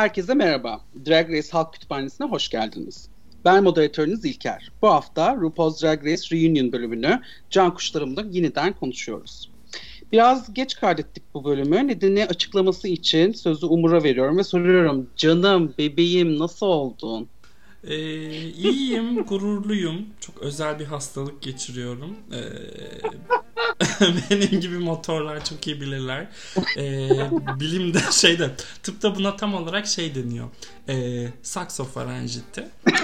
Herkese merhaba. Drag Race Halk Kütüphanesi'ne hoş geldiniz. Ben moderatörünüz İlker. Bu hafta RuPaul's Drag Race Reunion bölümünü can kuşlarımla yeniden konuşuyoruz. Biraz geç kaydettik bu bölümü. Nedeni açıklaması için sözü Umur'a veriyorum ve soruyorum. Canım, bebeğim nasıl oldun? Ee, iyiyim, gururluyum. Çok özel bir hastalık geçiriyorum. Ee, benim gibi motorlar çok iyi bilirler. Ee, bilimde şeyde, tıpta buna tam olarak şey deniyor. Ee, saksofarenjiti.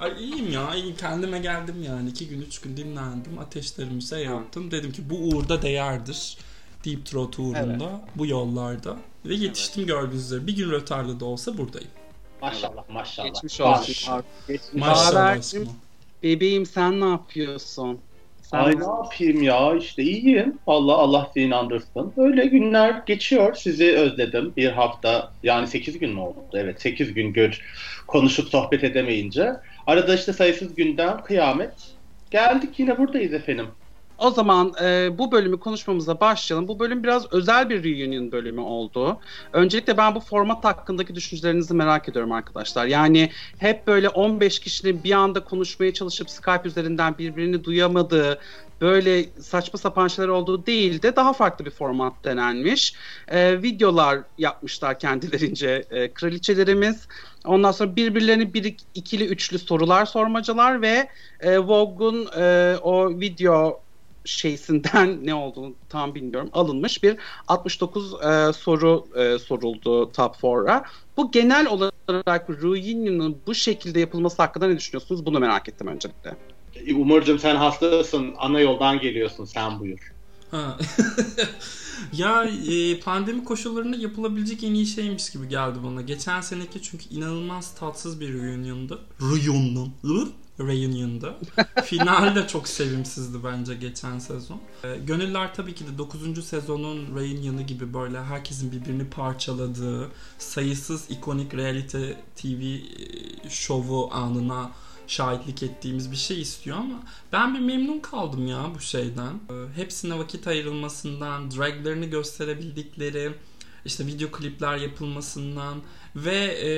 Ay iyiyim ya, iyi. Kendime geldim yani. iki gün, üç gün dinlendim. Ateşlerimi şey yaptım. Dedim ki bu uğurda değerdir. Deep Throat uğrunda, evet. bu yollarda. Ve yetiştim evet. gördüğünüz üzere. Bir gün rötarlı da olsa buradayım. Maşallah maşallah. Geçmiş olsun. Geçmiş maşallah. Bebeğim sen ne yapıyorsun? Sen Ay ne yapayım ya işte iyiyim. Allah Allah seni inandırsın. Öyle günler geçiyor. Sizi özledim. Bir hafta yani 8 gün mü oldu? Evet 8 gün gör konuşup sohbet edemeyince. Arada işte sayısız günden kıyamet. Geldik yine buradayız efendim. O zaman e, bu bölümü konuşmamıza başlayalım. Bu bölüm biraz özel bir reunion bölümü oldu. Öncelikle ben bu format hakkındaki düşüncelerinizi merak ediyorum arkadaşlar. Yani hep böyle 15 kişinin bir anda konuşmaya çalışıp Skype üzerinden birbirini duyamadığı, böyle saçma sapan şeyler olduğu değil de daha farklı bir format denenmiş. E, videolar yapmışlar kendilerince e, kraliçelerimiz. Ondan sonra birbirlerine bir ikili üçlü sorular sormacalar ve e, Vogue'un e, o video şeysinden ne olduğunu tam bilmiyorum alınmış bir 69 e, soru e, soruldu Top 4'a. Bu genel olarak Reunion'ın bu şekilde yapılması hakkında ne düşünüyorsunuz? Bunu merak ettim öncelikle. E, Umurcuğum sen hastasın. Ana yoldan geliyorsun. Sen buyur. Ha. ya e, pandemi koşullarında yapılabilecek en iyi şeymiş gibi geldi bana. Geçen seneki çünkü inanılmaz tatsız bir reunion'du. Reunion. Reunion'da. Final de çok sevimsizdi bence geçen sezon. E, gönüller tabii ki de 9. sezonun Reunion'ı gibi böyle herkesin birbirini parçaladığı, sayısız ikonik reality TV e, şovu anına şahitlik ettiğimiz bir şey istiyor ama ben bir memnun kaldım ya bu şeyden. E, hepsine vakit ayrılmasından, draglerini gösterebildikleri, işte video klipler yapılmasından ve e,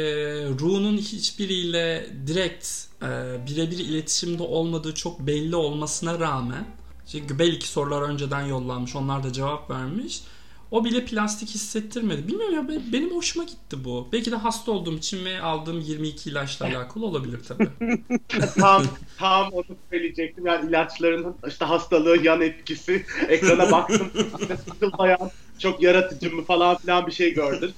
Ru'nun hiçbiriyle direkt e, birebir iletişimde olmadığı çok belli olmasına rağmen çünkü belki sorular önceden yollanmış onlar da cevap vermiş. O bile plastik hissettirmedi. Bilmiyorum ya benim hoşuma gitti bu. Belki de hasta olduğum için ve aldığım 22 ilaçla alakalı olabilir tabii. tam tam onu söyleyecektim. Yani ilaçların işte hastalığı yan etkisi. Ekrana baktım. bayağı çok yaratıcı mı falan filan bir şey gördün.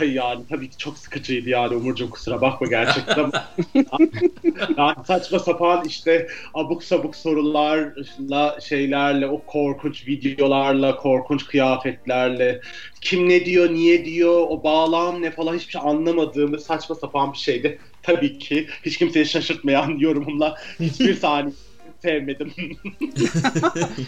Ay yani tabii ki çok sıkıcıydı yani Umurcuğum kusura bakma gerçekten. yani saçma sapan işte abuk sabuk sorularla şeylerle o korkunç videolarla korkunç kıyafetlerle kim ne diyor niye diyor o bağlam ne falan hiçbir şey anlamadığımız saçma sapan bir şeydi. Tabii ki hiç kimseyi şaşırtmayan yorumumla hiçbir saniye sevmedim.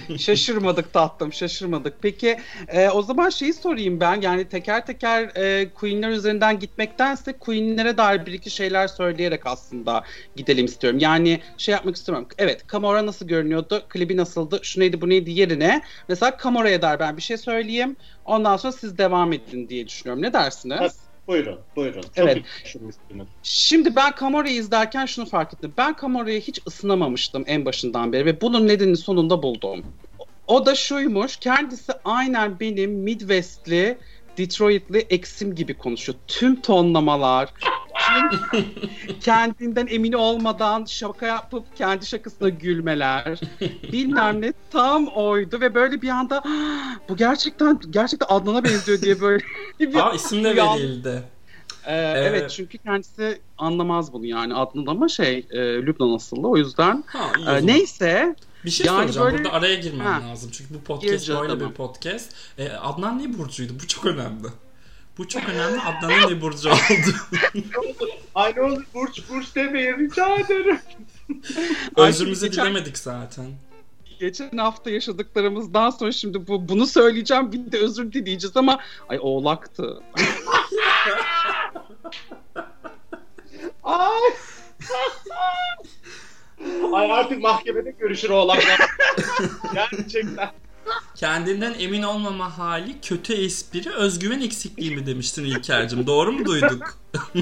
şaşırmadık tatlım şaşırmadık. Peki e, o zaman şeyi sorayım ben yani teker teker e, Queen'ler üzerinden gitmektense Queen'lere dair bir iki şeyler söyleyerek aslında gidelim istiyorum. Yani şey yapmak istiyorum. Evet Kamora nasıl görünüyordu? Klibi nasıldı? Şu neydi bu neydi yerine. Mesela Kamora'ya dair ben bir şey söyleyeyim. Ondan sonra siz devam edin diye düşünüyorum. Ne dersiniz? Buyurun, buyurun. Çok evet. Şimdi ben Kamora'yı izlerken şunu fark ettim. Ben Kamora'ya hiç ısınamamıştım en başından beri ve bunun nedenini sonunda buldum. O da şuymuş, kendisi aynen benim Midwest'li, Detroit'li eksim gibi konuşuyor. Tüm tonlamalar, kendinden emin olmadan şaka yapıp kendi şakasına gülmeler bilmem ne tam oydu ve böyle bir anda bu gerçekten gerçekten Adnan'a benziyor diye böyle bir Aa, isim de verildi. Ee, evet. evet çünkü kendisi anlamaz bunu yani Adnan ama şey e, Lübnan asıllı o yüzden ha, e, neyse bir şey yani soracağım böyle... burada araya girmem ha. lazım çünkü bu podcast böyle tamam. bir podcast. Ee, Adnan ne burcuydu? Bu çok önemli. Bu çok önemli. Adnan'ın ne burcu oldu. Ay ne olur burç burç demeyin rica ederim. Özrümüzü geçen... dilemedik zaten. Geçen hafta yaşadıklarımızdan sonra şimdi bu bunu söyleyeceğim bir de özür dileyeceğiz ama ay oğlaktı. ay. Ay artık mahkemede görüşür oğlaklar. Gerçekten. Kendinden emin olmama hali kötü espri özgüven eksikliği mi demiştin İlker'cim. Doğru mu duyduk?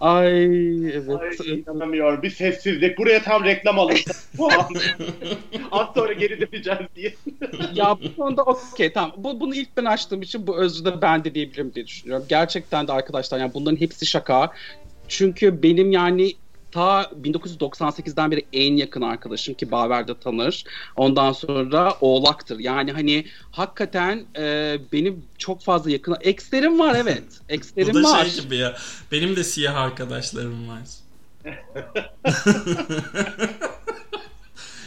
Ay evet. Ay inanamıyorum. Bir sessizlik. Buraya tam reklam an. Az sonra geri döneceğiz diye. ya bu konuda okey tamam. Bu, bunu ilk ben açtığım için bu özrü de ben de diyebilirim diye düşünüyorum. Gerçekten de arkadaşlar yani bunların hepsi şaka. Çünkü benim yani ta 1998'den beri en yakın arkadaşım ki Baver de tanır. Ondan sonra Oğlak'tır. Yani hani hakikaten e, benim çok fazla yakın ekslerim var evet. Ekslerim Bu da var. şey gibi ya. Benim de siyah arkadaşlarım var.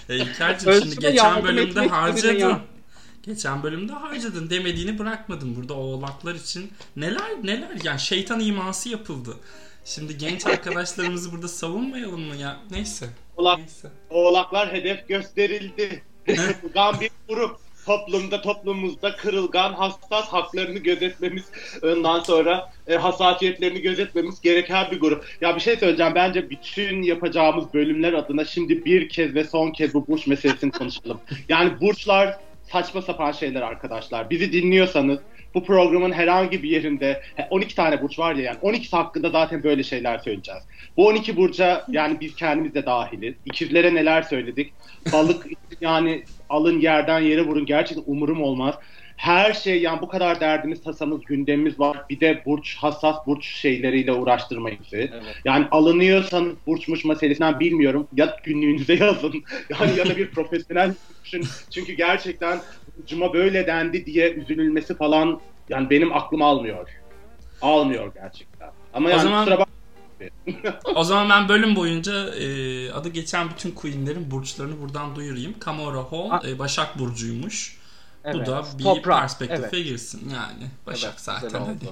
ya İlker'cim şimdi geçen bölümde harcadın. Geçen bölümde harcadın demediğini bırakmadın. Burada oğlaklar için neler neler yani şeytan iması yapıldı. Şimdi genç arkadaşlarımızı burada savunmayalım mı ya? Neyse. Oğlak, Neyse. oğlaklar hedef gösterildi. Kırılgan bir grup. Toplumda, toplumumuzda kırılgan, hassas haklarını gözetmemiz, ondan sonra e, hassasiyetlerini gözetmemiz gereken bir grup. Ya bir şey söyleyeceğim. Bence bütün yapacağımız bölümler adına şimdi bir kez ve son kez bu burç meselesini konuşalım. Yani burçlar saçma sapan şeyler arkadaşlar. Bizi dinliyorsanız bu programın herhangi bir yerinde 12 tane burç var ya yani 12 hakkında zaten böyle şeyler söyleyeceğiz. Bu 12 burca yani biz kendimiz de dahiliz. İkizlere neler söyledik. Balık yani alın yerden yere vurun gerçekten umurum olmaz. Her şey yani bu kadar derdimiz, tasamız, gündemimiz var. Bir de burç, hassas burç şeyleriyle uğraştırmayın bizi. Evet. Yani alınıyorsanız burçmuş meselesinden bilmiyorum. Ya günlüğünüze yazın. Yani ya da bir profesyonel düşün. Çünkü gerçekten burcuma böyle dendi diye üzülülmesi falan yani benim aklım almıyor. Almıyor gerçekten. Ama O yani zaman- kusura bak O zaman ben bölüm boyunca e, adı geçen bütün queenlerin burçlarını buradan duyurayım. Kamora Hall e, Başak Burcu'ymuş. Bu Evet. da bir Toprak, perspektife evet. girsin yani. Başak Evet, zaten hadi.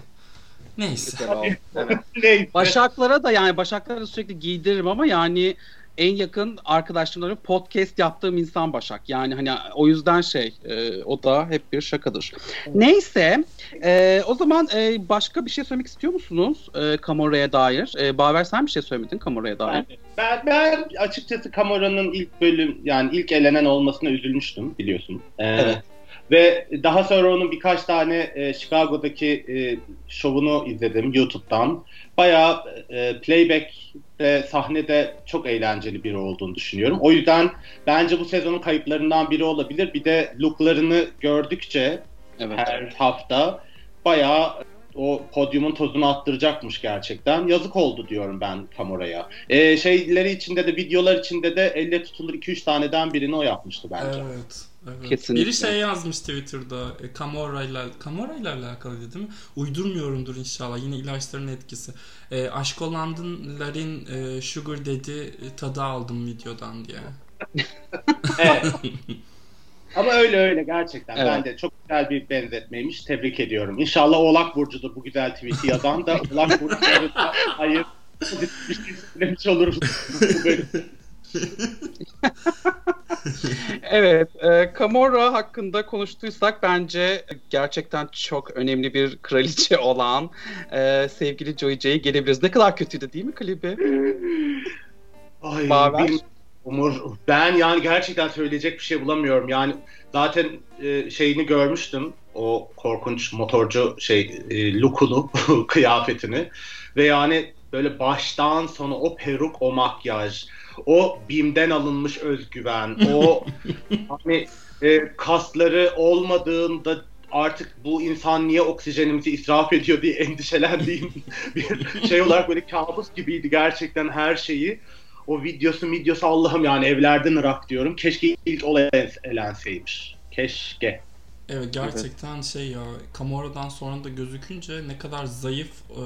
Neyse. Evet. Başaklara da yani Başaklara da sürekli giydiririm ama yani en yakın arkadaşlarımla podcast yaptığım insan Başak. Yani hani o yüzden şey e, o da hep bir şakadır. Neyse e, o zaman e, başka bir şey söylemek istiyor musunuz e, Kamora'ya dair? E, Baver sen bir şey söylemedin Kamora'ya dair. Ben, ben açıkçası Kamora'nın ilk bölüm yani ilk elenen olmasına üzülmüştüm biliyorsun. Ee, Evet. Ve daha sonra onun birkaç tane e, Chicago'daki e, şovunu izledim YouTube'dan. Bayağı e, playback ve sahnede çok eğlenceli biri olduğunu düşünüyorum. O yüzden bence bu sezonun kayıplarından biri olabilir. Bir de looklarını gördükçe Evet. her hafta bayağı o podyumun tozunu attıracakmış gerçekten. Yazık oldu diyorum ben Kamora'ya. Ee, şeyleri içinde de videolar içinde de elle tutulur 2-3 taneden birini o yapmıştı bence. Evet. Evet. Kesinlikle. Biri şey yazmış Twitter'da e, Camorra ile Camorra ile alakalıydı değil mi? Uydurmuyorumdur inşallah. Yine ilaçların etkisi. E, Aşk olanların e, Sugar dedi tadı aldım videodan diye. Evet. Ama öyle öyle gerçekten. Evet. Bence çok güzel bir benzetmeymiş. Tebrik ediyorum. İnşallah Oğlak Burcu'dur bu güzel tweet'i yazan da Oğlak Burcu'ları da hayır bir şey söylemiş oluruz. Evet, e, Kamora hakkında konuştuysak bence gerçekten çok önemli bir kraliçe olan e, sevgili Joy J'ye gelebiliriz. Ne kadar kötüydü değil mi klibi? Ay, Baver? bir- Umur, ben yani gerçekten söyleyecek bir şey bulamıyorum. Yani zaten e, şeyini görmüştüm. O korkunç motorcu şey e, lookunu, kıyafetini. Ve yani böyle baştan sona o peruk, o makyaj, o BİM'den alınmış özgüven, o hani e, kasları olmadığında artık bu insan niye oksijenimizi israf ediyor diye endişelendiğim bir şey olarak böyle kabus gibiydi gerçekten her şeyi. O videosu videosu Allah'ım yani evlerden ırak diyorum. Keşke ilk o elenseymiş. Keşke. Evet gerçekten şey ya Camorra'dan sonra da gözükünce ne kadar zayıf e,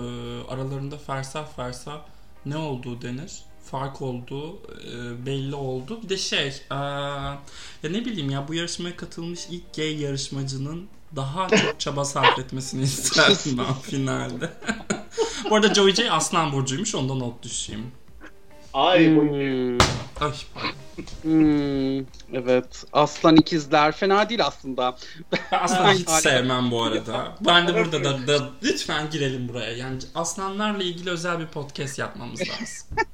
aralarında fersah fersah ne olduğu denir. Fark olduğu e, belli oldu. Bir de şey e, ya ne bileyim ya bu yarışmaya katılmış ilk gay yarışmacının daha çok çaba sarf etmesini isterdim ben finalde. bu arada Joey J Aslan Burcu'ymuş ondan not düşeyim. Ay bu Hmm, Ay hmm, evet, Aslan ikizler fena değil aslında. Ben aslan hiç sevmem bu arada. Ben de burada da, da lütfen girelim buraya. Yani aslanlarla ilgili özel bir podcast yapmamız lazım.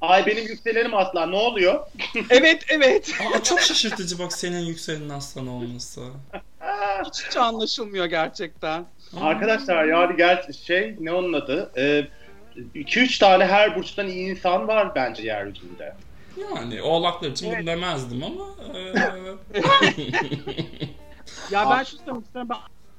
Ay benim yükselenim aslan ne oluyor? evet evet. Aa, çok şaşırtıcı bak senin yükselenin aslan olması. hiç, hiç anlaşılmıyor gerçekten. Arkadaşlar yani gel şey ne onun adı? 2-3 ee, tane her burçtan iyi insan var bence yeryüzünde. Yani oğlaklar için evet. bunu demezdim ama. E... ya ben şu istiyorum. Ben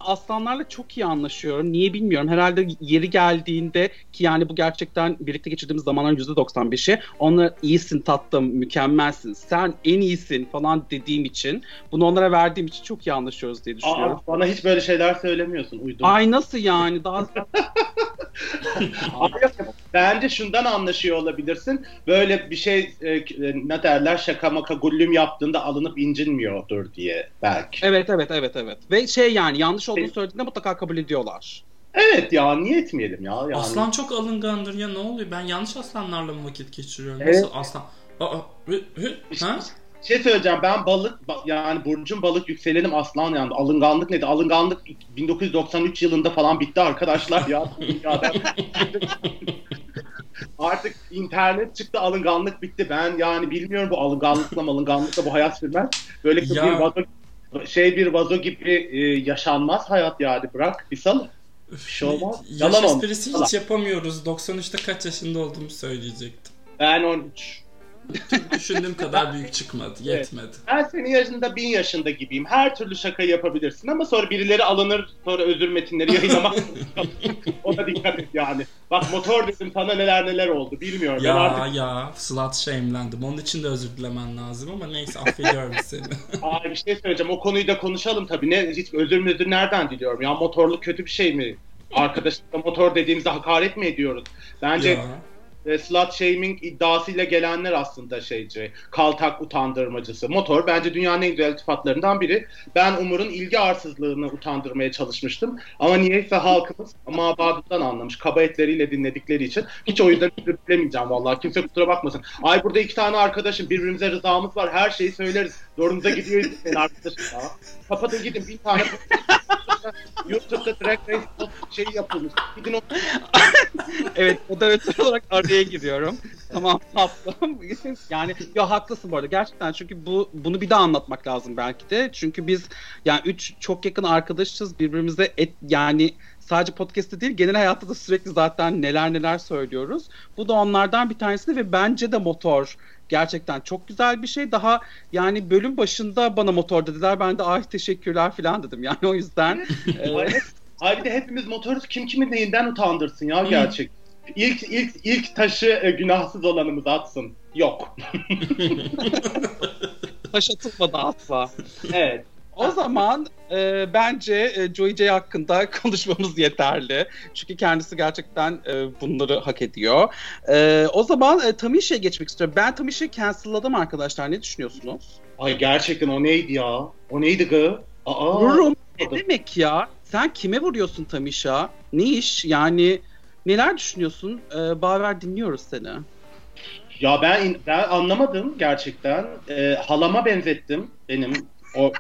aslanlarla çok iyi anlaşıyorum. Niye bilmiyorum. Herhalde yeri geldiğinde ki yani bu gerçekten birlikte geçirdiğimiz zamanların %95'i onlara iyisin tatlım, mükemmelsin, sen en iyisin falan dediğim için bunu onlara verdiğim için çok iyi anlaşıyoruz diye düşünüyorum. Aa, bana hiç böyle şeyler söylemiyorsun. Uydum. Ay nasıl yani? Daha Bence şundan anlaşıyor olabilirsin. Böyle bir şey e, e, ne derler şaka maka gullüm yaptığında alınıp incinmiyordur diye belki. Evet evet evet evet. Ve şey yani yanlış olduğunu söylediğinde mutlaka kabul ediyorlar. Evet ya niye etmeyelim ya? Yani. Aslan çok alıngandır ya ne oluyor? Ben yanlış aslanlarla mı vakit geçiriyorum? Evet. Nasıl aslan? Aa, hı, hı, ha? Şey söyleyeceğim ben balık yani burcum balık yükselenim aslan yani alınganlık nedir? Alınganlık 1993 yılında falan bitti arkadaşlar ya. Artık internet çıktı alınganlık bitti. Ben yani bilmiyorum bu alınganlıkla alınganlıkla bu hayat sürmez. Böyle bir vazo, şey bir vazo gibi e, yaşanmaz hayat yani bırak bir sal. Bir şey olmaz. Yaş esprisi hiç yapamıyoruz. 93'te kaç yaşında olduğumu söyleyecektim. Ben 13. Düşündüğüm kadar büyük çıkmadı. Yetmedi. Evet. Ben senin yaşında bin yaşında gibiyim. Her türlü şaka yapabilirsin ama sonra birileri alınır sonra özür metinleri yayınlamak. Ona dikkat et yani. Bak motor dedim sana neler neler oldu bilmiyorum. Ya artık... ya slut shame'lendim. Onun için de özür dilemen lazım ama neyse affediyorum seni. Aa bir şey söyleyeceğim. O konuyu da konuşalım tabii. Ne hiç özür müdür nereden diliyorum? Ya motorluk kötü bir şey mi? Arkadaşlıkla motor dediğimizde hakaret mi ediyoruz? Bence ya e, slut shaming iddiasıyla gelenler aslında şeyci, kaltak utandırmacısı. Motor bence dünyanın en güzel iltifatlarından biri. Ben Umur'un ilgi arsızlığını utandırmaya çalışmıştım. Ama niyeyse halkımız mabadından anlamış. Kaba etleriyle dinledikleri için. Hiç o yüzden özür dilemeyeceğim vallahi. Kimse kusura bakmasın. Ay burada iki tane arkadaşım birbirimize rızamız var. Her şeyi söyleriz. Zorunuza gidiyor senin arkadaşım ya. Kapatın gidin bir tane YouTube'da Drag Race şey yapılmış. Gidin o... evet moderatör olarak araya giriyorum. tamam tatlım. yani ya haklısın bu arada gerçekten çünkü bu bunu bir daha anlatmak lazım belki de. Çünkü biz yani üç çok yakın arkadaşız birbirimize et yani sadece podcast'te değil genel hayatta da sürekli zaten neler neler söylüyoruz. Bu da onlardan bir tanesi ve bence de motor gerçekten çok güzel bir şey. Daha yani bölüm başında bana motor dediler. Ben de ay teşekkürler falan dedim. Yani o yüzden. e... Ay bir de hepimiz motoruz. Kim kimi neyinden utandırsın ya gerçek. İlk ilk ilk taşı e, günahsız olanımız atsın. Yok. Taş atılmadı asla. Evet. O zaman e, bence e, Joey J hakkında konuşmamız yeterli. Çünkü kendisi gerçekten e, bunları hak ediyor. E, o zaman e, Tamisha'ya geçmek istiyorum. Ben Tamisha'yı cancelladım arkadaşlar. Ne düşünüyorsunuz? Ay gerçekten o neydi ya? O neydi gı? Aa. Vururum. Ne demek ya? Sen kime vuruyorsun Tamisha? Ne iş? Yani neler düşünüyorsun? Ee, Baver dinliyoruz seni. Ya ben ben anlamadım gerçekten. Ee, halama benzettim benim o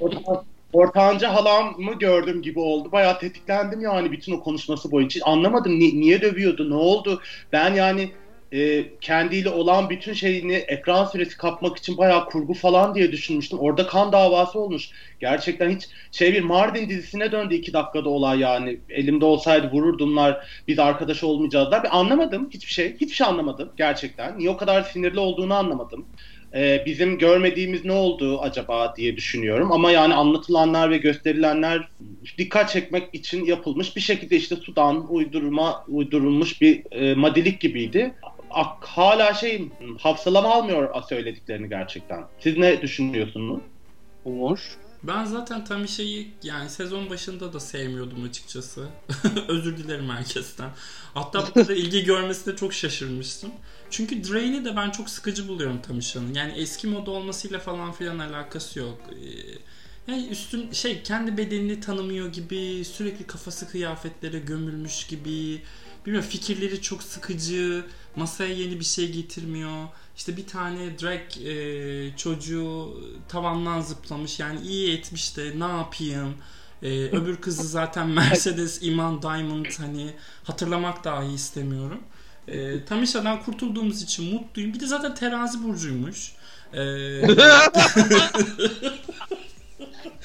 orta, ortanca halamı gördüm gibi oldu. Bayağı tetiklendim yani bütün o konuşması boyunca. Anlamadım ni- niye dövüyordu, ne oldu? Ben yani e, kendiyle olan bütün şeyini ekran süresi kapmak için bayağı kurgu falan diye düşünmüştüm. Orada kan davası olmuş. Gerçekten hiç şey bir Mardin dizisine döndü iki dakikada olay yani. Elimde olsaydı vururdumlar biz arkadaş olmayacağızlar. Ben anlamadım hiçbir şey. Hiçbir şey anlamadım gerçekten. Niye o kadar sinirli olduğunu anlamadım e, bizim görmediğimiz ne oldu acaba diye düşünüyorum. Ama yani anlatılanlar ve gösterilenler dikkat çekmek için yapılmış bir şekilde işte sudan uydurma uydurulmuş bir e, madilik gibiydi. Hala şey hafsalama almıyor söylediklerini gerçekten. Siz ne düşünüyorsunuz? Umur? Ben zaten Tamisha'yı yani sezon başında da sevmiyordum açıkçası. Özür dilerim herkesten. Hatta bu kadar ilgi görmesine çok şaşırmıştım. Çünkü Drain'i de ben çok sıkıcı buluyorum Tamisha'nın. Yani eski moda olmasıyla falan filan alakası yok. Ee, yani üstün şey kendi bedenini tanımıyor gibi, sürekli kafası kıyafetlere gömülmüş gibi. Bilmiyorum fikirleri çok sıkıcı, masaya yeni bir şey getirmiyor. İşte bir tane drag e, çocuğu tavandan zıplamış yani iyi etmiş de ne yapayım. Ee, öbür kızı zaten Mercedes Iman Diamond hani hatırlamak dahi istemiyorum. E, Tamisha'dan kurtulduğumuz için mutluyum. Bir de zaten terazi burcuymuş. E,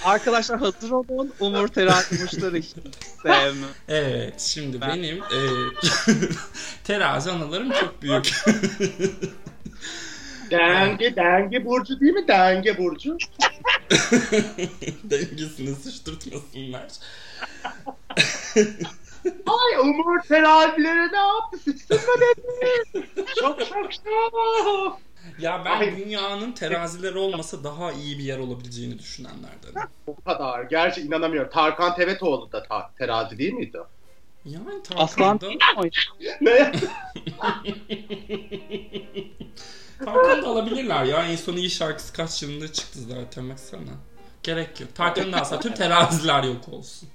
Arkadaşlar hazır olun. Umur terazi burçları hiç sevmem. evet şimdi Ben- benim e, terazi anılarım çok büyük. Denge, denge burcu değil mi? Denge burcu. Dengesini sıçtırtmasınlar. Ay Umur terazilere ne yaptı? Sıçtın mı dedi? Çok çok çok. Ya ben Ay. dünyanın terazileri olmasa daha iyi bir yer olabileceğini düşünenlerdenim. Bu kadar. Gerçi inanamıyorum. Tarkan Tevetoğlu da ta- terazi değil miydi? Yani Aslan Tarkan'da, o? Ne? Tarkan'da alabilirler ya. En son iyi şarkısı kaç yılında çıktı zaten baksana. Gerek yok. Tarkan'ın da alsa tüm teraziler yok olsun.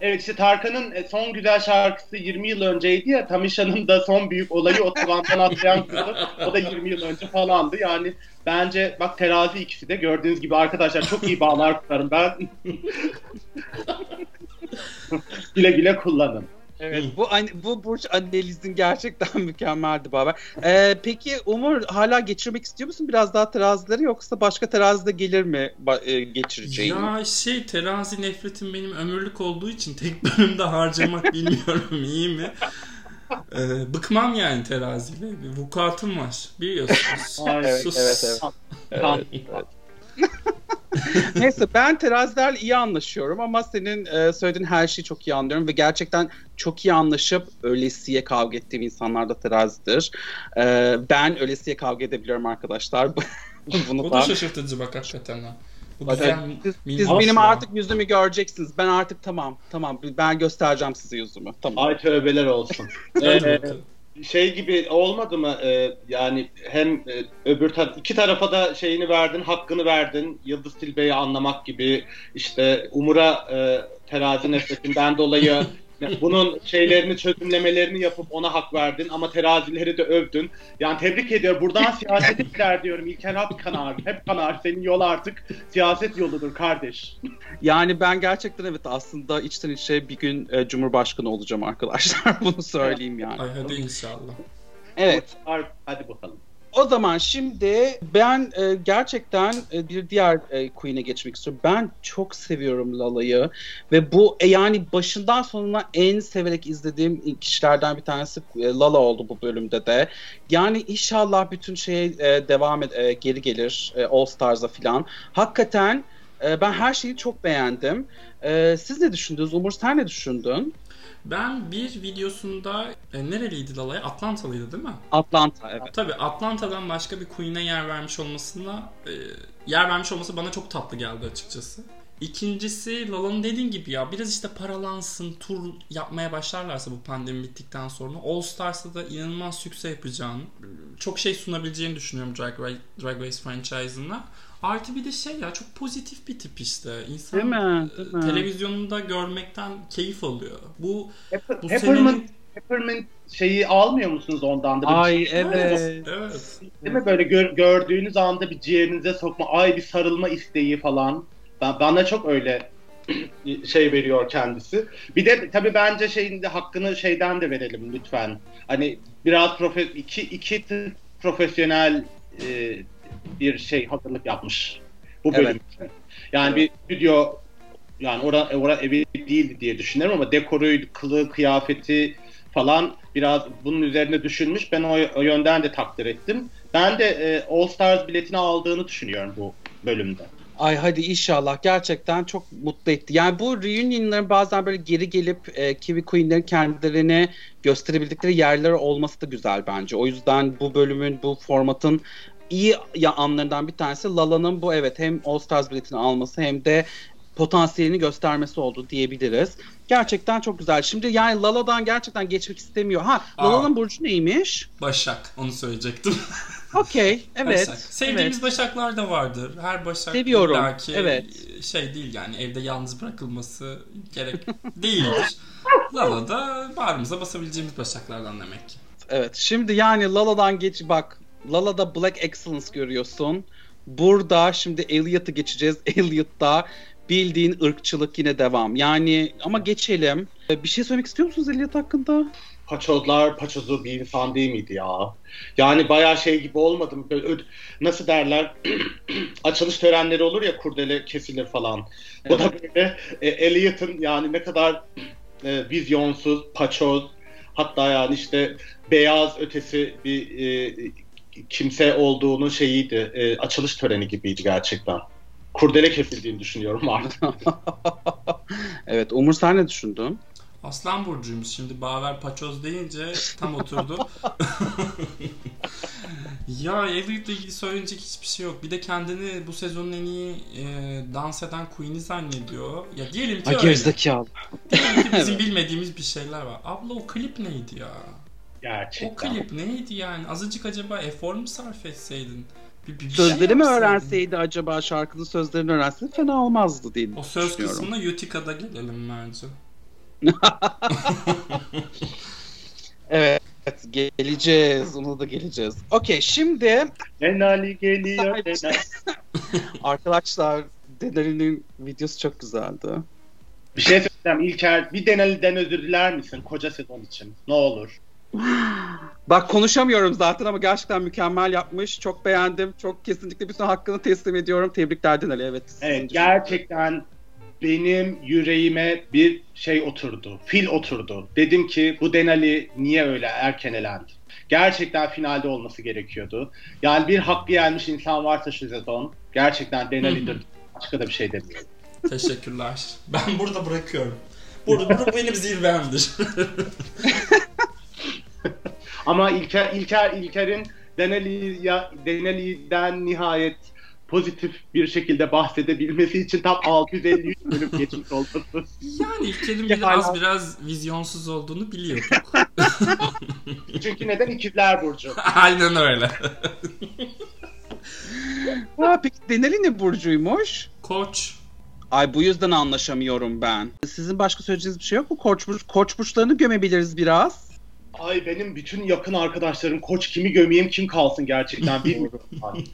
Evet işte Tarkan'ın e, son güzel şarkısı 20 yıl önceydi ya. Tamisha'nın da son büyük olayı o tavandan atlayan kızı. O da 20 yıl önce falandı. Yani bence bak terazi ikisi de gördüğünüz gibi arkadaşlar çok iyi bağlar kurarım ben. güle güle kullanın. Evet, bu bu burç analizin gerçekten mükemmeldi baba. Ee, peki Umur hala geçirmek istiyor musun biraz daha terazileri yoksa başka terazide gelir mi e, geçireceğin? Ya şey terazi nefretim benim ömürlük olduğu için tek bölümde harcamak bilmiyorum iyi mi? Ee, bıkmam yani teraziyle. Vukuatım var. Biliyorsunuz. Ay, Evet, Sus. evet, evet. Tam- Neyse ben terazilerle iyi anlaşıyorum ama senin e, söylediğin her şeyi çok iyi anlıyorum ve gerçekten çok iyi anlaşıp ölesiye kavga ettiğim insanlar da terazidir. E, ben ölesiye kavga edebiliyorum arkadaşlar. Bunu O da. şaşırtıcı bak hakikaten ha. Bu güzel Siz, siz benim artık yüzümü göreceksiniz. Ben artık tamam tamam ben göstereceğim size yüzümü. Tamam. Ay tövbeler olsun. Bakalım. Şey gibi olmadı mı? Ee, yani hem e, öbür taraf iki tarafa da şeyini verdin, hakkını verdin. Yıldız Tilbe'yi anlamak gibi işte Umur'a e, terazi nefretinden dolayı bunun şeylerini çözümlemelerini yapıp ona hak verdin ama terazileri de övdün. Yani tebrik ediyorum. Buradan siyasete gider diyorum. İlker hep kanar. Hep kanar. Senin yol artık siyaset yoludur kardeş. Yani ben gerçekten evet aslında içten içe bir gün e, Cumhurbaşkanı olacağım arkadaşlar. Bunu söyleyeyim yani. Ay hadi inşallah. Evet. Hadi bakalım. O zaman şimdi ben e, gerçekten e, bir diğer e, Queen'e geçmek istiyorum. Ben çok seviyorum Lala'yı ve bu e, yani başından sonuna en severek izlediğim kişilerden bir tanesi e, Lala oldu bu bölümde de. Yani inşallah bütün şeye e, devam ed- e, geri gelir e, All Stars'a filan. Hakikaten e, ben her şeyi çok beğendim. E, siz ne düşündünüz? Umur sen ne düşündün? Ben bir videosunda e, nereliydi Lala'ya? Atlantalıydı değil mi? Atlanta evet. Tabii Atlanta'dan başka bir Queen'e yer vermiş olmasına e, yer vermiş olması bana çok tatlı geldi açıkçası. İkincisi Lala'nın dediğin gibi ya biraz işte paralansın, tur yapmaya başlarlarsa bu pandemi bittikten sonra All Stars'ta da inanılmaz sükse yapacağını, çok şey sunabileceğini düşünüyorum Drag, Ra- Drag Race franchise'ına. Artı bir de şey ya çok pozitif bir tip işte. İnsan Değil mi? Değil mi? e, televizyonunda görmekten keyif alıyor. Bu Pepper- Bu senenin- Peppermint şeyi almıyor musunuz ondan da? Bir Ay şey- evet. evet. Değil mi böyle gör- gördüğünüz anda bir ciğerinize sokma, ay bir sarılma isteği falan. Ben, bana çok öyle şey veriyor kendisi. Bir de tabii bence şeyin de hakkını şeyden de verelim lütfen. Hani biraz profe iki iki tık profesyonel e, bir şey hazırlık yapmış bu bölüm. Evet. Yani bir stüdyo yani ora, ora evi değildi diye düşünüyorum ama dekoruydu, kılığı, kıyafeti falan biraz bunun üzerine düşünmüş. Ben o, o yönden de takdir ettim. Ben de e, All Stars biletini aldığını düşünüyorum bu bölümde. Ay hadi inşallah gerçekten çok mutlu etti. Yani bu reunion'ların bazen böyle geri gelip e, Kiwi Queen'lerin kendilerini gösterebildikleri yerler olması da güzel bence. O yüzden bu bölümün, bu formatın iyi ya anlarından bir tanesi Lala'nın bu evet hem All Stars biletini alması hem de potansiyelini göstermesi oldu diyebiliriz. Gerçekten çok güzel. Şimdi yani Lala'dan gerçekten geçmek istemiyor. Ha Lala'nın burcu neymiş? Başak onu söyleyecektim. Okey. Evet. Başak. Sevdiğimiz evet. başaklar da vardır. Her başak Seviyorum, illaki evet. şey değil yani evde yalnız bırakılması gerek değildir. Lala da bağrımıza basabileceğimiz başaklardan demek ki. Evet. Şimdi yani Lala'dan geç bak. Lala'da Black Excellence görüyorsun. Burada şimdi Elliot'ı geçeceğiz. Elliot'ta bildiğin ırkçılık yine devam. Yani ama geçelim. Ee, Bir şey söylemek istiyor musunuz Elliot hakkında? Paçozlar paçozu bir insan değil miydi ya? Yani bayağı şey gibi olmadı mı? Böyle öd- nasıl derler? Açılış törenleri olur ya kurdele kesilir falan. Bu da böyle e, Elliot'ın yani ne kadar e, vizyonsuz, paçoz hatta yani işte beyaz ötesi bir e, kimse olduğunu şeyiydi. e, açılış töreni gibiydi gerçekten. Kurdele kesildiğini düşünüyorum artık. evet Umur sen ne düşündün? Aslan burcuymuş. Şimdi Baver Paçoz deyince tam oturdu. ya Elliot'la ilgili söyleyecek hiçbir şey yok. Bir de kendini bu sezonun en iyi e, dans eden Queen'i zannediyor. Ya diyelim ki Ay öyle. gerizekalı. Diyelim ki bizim bilmediğimiz bir şeyler var. Abla o klip neydi ya? O Gerçekten. klip neydi yani? Azıcık acaba efor mu sarf etseydin? Bir, bir, bir şey Sözleri mi yapsaydın. öğrenseydi acaba şarkının sözlerini öğrenseydi fena olmazdı diye O söz kısmına Utica'da gelelim bence. Evet geleceğiz. Ona da geleceğiz. Okey şimdi Denali geliyor. Denali. arkadaşlar Denali'nin videosu çok güzeldi. Bir şey söyleyeceğim İlker. Bir Denali'den özür diler misin koca sezon için? Ne olur. Bak konuşamıyorum zaten ama gerçekten mükemmel yapmış. Çok beğendim. Çok kesinlikle bütün hakkını teslim ediyorum. Tebrikler Denali. Evet. Evet gerçekten benim yüreğime bir şey oturdu. Fil oturdu. Dedim ki bu Denali niye öyle erken elendi? Gerçekten finalde olması gerekiyordu. Yani bir hakkı yenmiş insan varsa şu sezon gerçekten Denali'dir. Başka da bir şey demiyorum. Teşekkürler. Ben burada bırakıyorum. Burada, burada benim zirvemdir. Ama İlker, İlker, İlker'in Denali, ya, Denali'den nihayet pozitif bir şekilde bahsedebilmesi için tam 653 bölüm geçmiş olması. yani İlker'in biraz biraz vizyonsuz olduğunu biliyorduk. Çünkü neden ikizler burcu? Aynen öyle. Ha, peki Denali ne burcuymuş? Koç. Ay bu yüzden anlaşamıyorum ben. Sizin başka söyleyeceğiniz bir şey yok mu? Koç, burç, koç burçlarını gömebiliriz biraz. Ay benim bütün yakın arkadaşlarım koç kimi gömeyim kim kalsın gerçekten bilmiyorum.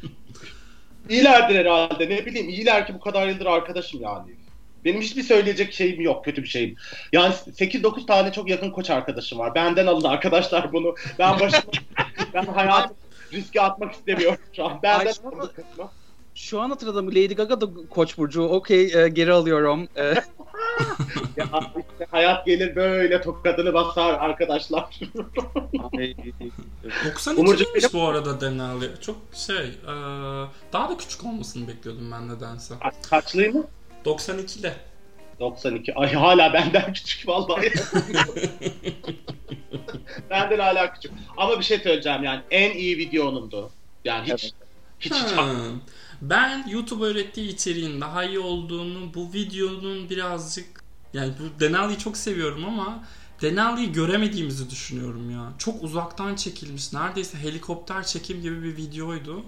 İyilerdir herhalde ne bileyim iyiler ki bu kadar yıldır arkadaşım yani. Benim hiçbir söyleyecek şeyim yok kötü bir şeyim. Yani 8-9 tane çok yakın koç arkadaşım var. Benden alın arkadaşlar bunu. Ben başıma ben hayatım riske atmak istemiyorum şu an. Benden alın. Şu an hatırladım. Lady Gaga da koç burcu. Okey e, geri alıyorum. E, Ya işte hayat gelir böyle tokadını basar arkadaşlar. ay, 92 Umurcuğum, değilmiş bu arada Denali. Çok şey, e, daha da küçük olmasını bekliyordum ben nedense. Kaçlıyım? 92'de. 92. Ay hala benden küçük vallahi. benden hala küçük. Ama bir şey söyleyeceğim yani en iyi videonumdu. Yani hiç Evet. hiç hiç. Ben YouTube öğrettiği içeriğin daha iyi olduğunu, bu videonun birazcık yani bu Denali'yi çok seviyorum ama Denali'yi göremediğimizi düşünüyorum ya. Çok uzaktan çekilmiş. Neredeyse helikopter çekim gibi bir videoydu.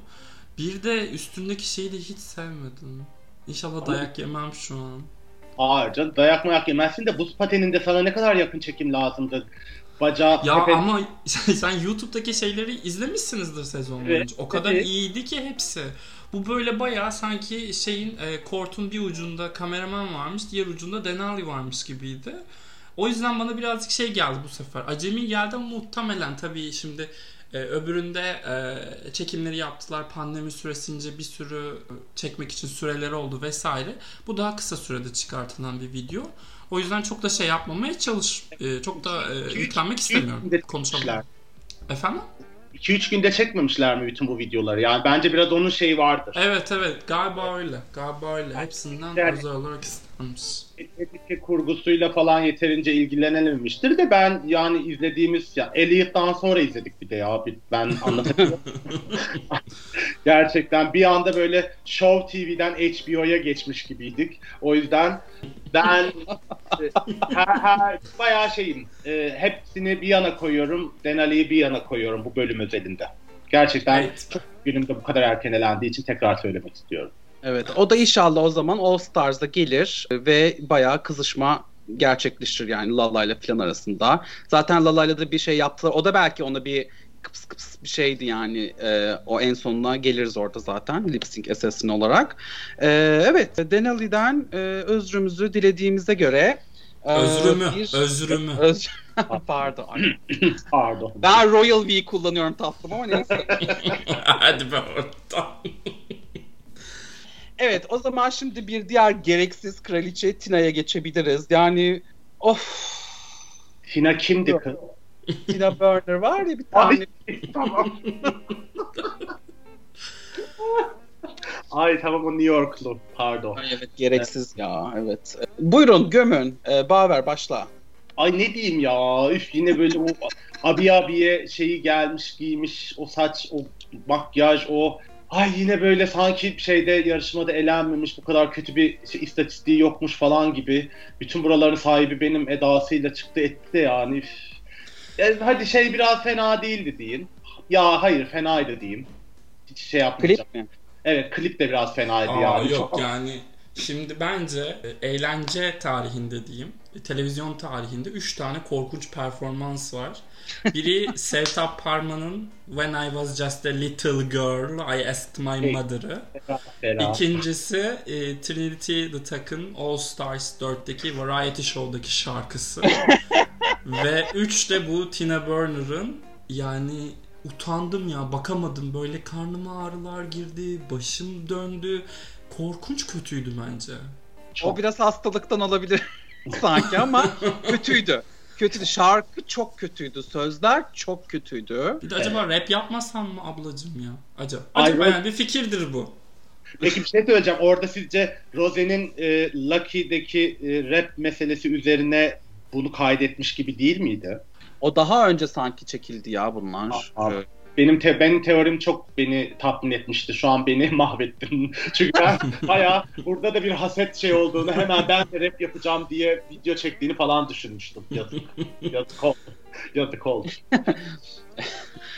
Bir de üstündeki şeyi de hiç sevmedim. İnşallah dayak yemem şu an. Hayır canım dayak mayak yemezsin de buz pateninde sana ne kadar yakın çekim lazımdı. Bacağı Ya tepe- ama sen YouTube'daki şeyleri izlemişsinizdir sezon Evet, boyunca. O kadar evet. iyiydi ki hepsi. Bu böyle bayağı sanki şeyin e, kortun bir ucunda kameraman varmış, diğer ucunda Denali varmış gibiydi. O yüzden bana birazcık şey geldi bu sefer. Acemi geldi ama muhtemelen tabii şimdi e, öbüründe e, çekimleri yaptılar. Pandemi süresince bir sürü e, çekmek için süreleri oldu vesaire. Bu daha kısa sürede çıkartılan bir video. O yüzden çok da şey yapmamaya çalış. e, çok da e, yüklenmek istemiyorum. Konuşalım. Efendim? 2-3 günde çekmemişler mi bütün bu videoları? Yani bence biraz onun şeyi vardır. Evet evet galiba öyle. Galiba öyle. Hepsinden Yani- özel olarak istenmiş. Estetik kurgusuyla falan yeterince ilgilenememiştir de ben yani izlediğimiz ya Elliot'tan sonra izledik bir de ya ben anlatabiliyorum. Gerçekten bir anda böyle Show TV'den HBO'ya geçmiş gibiydik. O yüzden ben e, her, her, bayağı şeyim. e, hepsini bir yana koyuyorum. Denali'yi bir yana koyuyorum bu bölüm özelinde. Gerçekten Evet. çok günümde bu kadar erken elendiği için tekrar söylemek istiyorum. Evet. O da inşallah o zaman All Stars'da gelir ve bayağı kızışma gerçekleşir yani Lala ile falan arasında. Zaten Lala ile de bir şey yaptılar. O da belki ona bir kıps kıps bir şeydi yani. E, o en sonuna geliriz orada zaten lip sync assassin olarak. E, evet Denali'den e, özrümüzü dilediğimize göre e, Özrümü, bir- özrümü. Öz- Pardon. Pardon. Ben Royal V kullanıyorum tatlım ama neyse. Hadi be oradan. Evet o zaman şimdi bir diğer gereksiz kraliçe Tina'ya geçebiliriz. Yani of Tina kimdi kız? Tina Burner var ya bir tane. Ay, tamam. Ay tamam o New Yorklu. Pardon. Ay, evet gereksiz ya evet. Buyurun gömün. Ee, Baver başla. Ay ne diyeyim ya. Üf yine böyle o abi abiye şeyi gelmiş giymiş o saç o makyaj o Ay yine böyle sanki şeyde yarışmada elenmemiş bu kadar kötü bir şey, istatistiği yokmuş falan gibi. Bütün buraların sahibi benim edasıyla çıktı etti de yani. Üf. Ya hadi şey biraz fena değildi diyeyim. Ya hayır fenaydı diyeyim. Hiç şey yapmayacağım. Klip mi? Evet klip de biraz fenaydı Aa, yani. yok Çok- yani şimdi bence e, eğlence tarihinde diyeyim e, televizyon tarihinde 3 tane korkunç performans var. Biri Sevtap Parman'ın When I Was Just a Little Girl I Asked My. Mother'ı. İkincisi e, Trinity the Tuck'ın All Stars 4'teki Variety Show'daki şarkısı. Ve üç de bu Tina Burner'ın yani utandım ya bakamadım böyle karnıma ağrılar girdi başım döndü korkunç kötüydü bence. O biraz hastalıktan olabilir sanki ama kötüydü. Kötüydü. Şarkı çok kötüydü. Sözler çok kötüydü. Bir de acaba rap yapmasan mı ablacım ya? Acaba, Ay, acaba rap- yani bir fikirdir bu. Peki bir şey söyleyeceğim. Orada sizce Rose'nin e, Lucky'deki e, rap meselesi üzerine bunu kaydetmiş gibi değil miydi? O daha önce sanki çekildi ya bunlar. Aa, Benim te- benim teorim çok beni tatmin etmişti. Şu an beni mahvettin. Çünkü ben bayağı burada da bir haset şey olduğunu hemen ben de rap yapacağım diye video çektiğini falan düşünmüştüm. Yazık. Yazık oldu. Yazık oldu.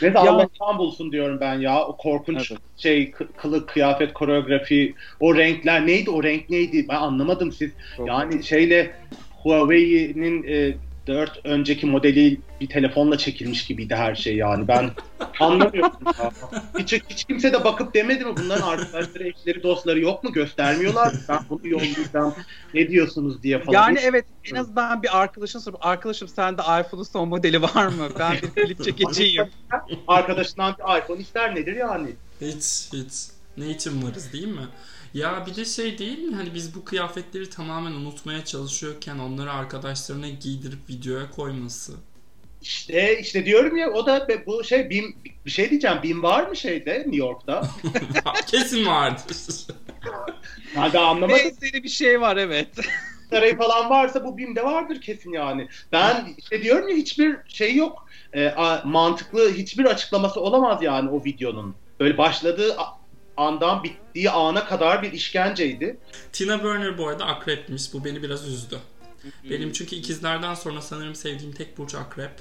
Neyse Ya- Allah kan bulsun diyorum ben ya. O korkunç Evet. şey kı- kılık, kıyafet, koreografi, o renkler neydi? O renk neydi? Ben anlamadım siz. Çok- Yani şeyle Huawei'nin e, 4 önceki modeli bir telefonla çekilmiş gibiydi her şey yani. Ben anlamıyorum ya. Hiç, hiç kimse de bakıp demedi mi bunların arkadaşları, eşleri, dostları yok mu? Göstermiyorlar. mı? Ben bunu yollayacağım. Ne diyorsunuz diye falan. Yani evet en azından bir arkadaşın sorup arkadaşım sende iPhone'un son modeli var mı? Ben bir klip çekeceğim. Arkadaşından bir iPhone ister nedir yani? Hiç hiç. Ne için varız değil mi? Ya bir de şey değil mi hani biz bu kıyafetleri tamamen unutmaya çalışıyorken onları arkadaşlarına giydirip videoya koyması. İşte işte diyorum ya o da bu şey BİM bir şey diyeceğim BİM var mı şeyde New York'ta? Kesin vardır. Hadi anlamadım. Benzeri bir şey var evet. sarayı falan varsa bu BİM'de vardır kesin yani. Ben işte diyorum ya hiçbir şey yok. E, a- mantıklı hiçbir açıklaması olamaz yani o videonun. Böyle başladığı andan bittiği ana kadar bir işkenceydi. Tina Burner bu arada akrepmiş. Bu beni biraz üzdü. Benim çünkü ikizlerden sonra sanırım sevdiğim tek burç akrep.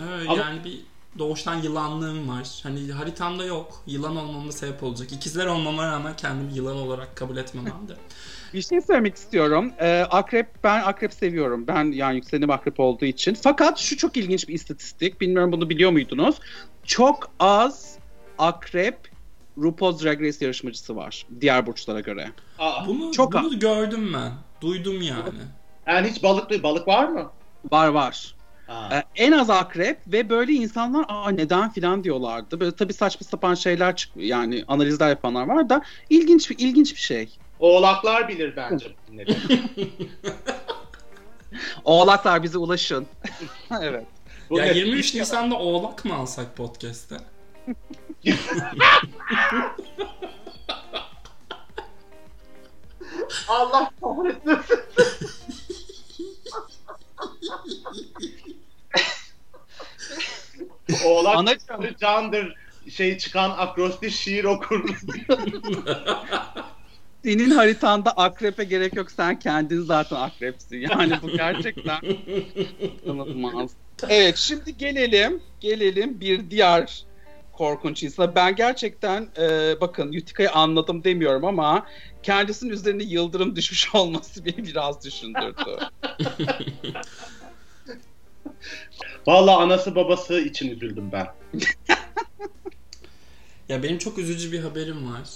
Ee, Ama- Yani bir doğuştan yılanlığım var. Hani haritamda yok. Yılan olmama sebep olacak. İkizler olmama rağmen kendimi yılan olarak kabul etmemem de. Bir şey söylemek istiyorum. Ee, akrep ben akrep seviyorum. Ben yani yükselenim akrep olduğu için. Fakat şu çok ilginç bir istatistik. Bilmiyorum bunu biliyor muydunuz? Çok az akrep RuPaul's Drag Race yarışmacısı var diğer burçlara göre. Aa, Bunu, Çok bunu gördüm ben. Duydum yani. yani hiç balık balık var mı? Var var. Ha. Ee, en az akrep ve böyle insanlar aa neden filan diyorlardı. Böyle tabii saçma sapan şeyler çıkıyor. Yani analizler yapanlar var da ilginç bir ilginç bir şey. Oğlaklar bilir bence bu nedeni. Oğlaklar bize ulaşın. evet. Ya ne- 23 Nisan'da oğlak mı alsak podcast'te? Allah kahretsin. Oğlak Anacığım. candır şey çıkan akrostiş şiir okur. Senin haritanda akrepe gerek yok. Sen kendin zaten akrepsin. Yani bu gerçekten inanılmaz. Evet şimdi gelelim. Gelelim bir diğer korkunç insana. Ben gerçekten e, bakın Utica'yı anladım demiyorum ama kendisinin üzerine yıldırım düşmüş olması beni biraz düşündürdü. Vallahi anası babası için üzüldüm ben. Ya benim çok üzücü bir haberim var.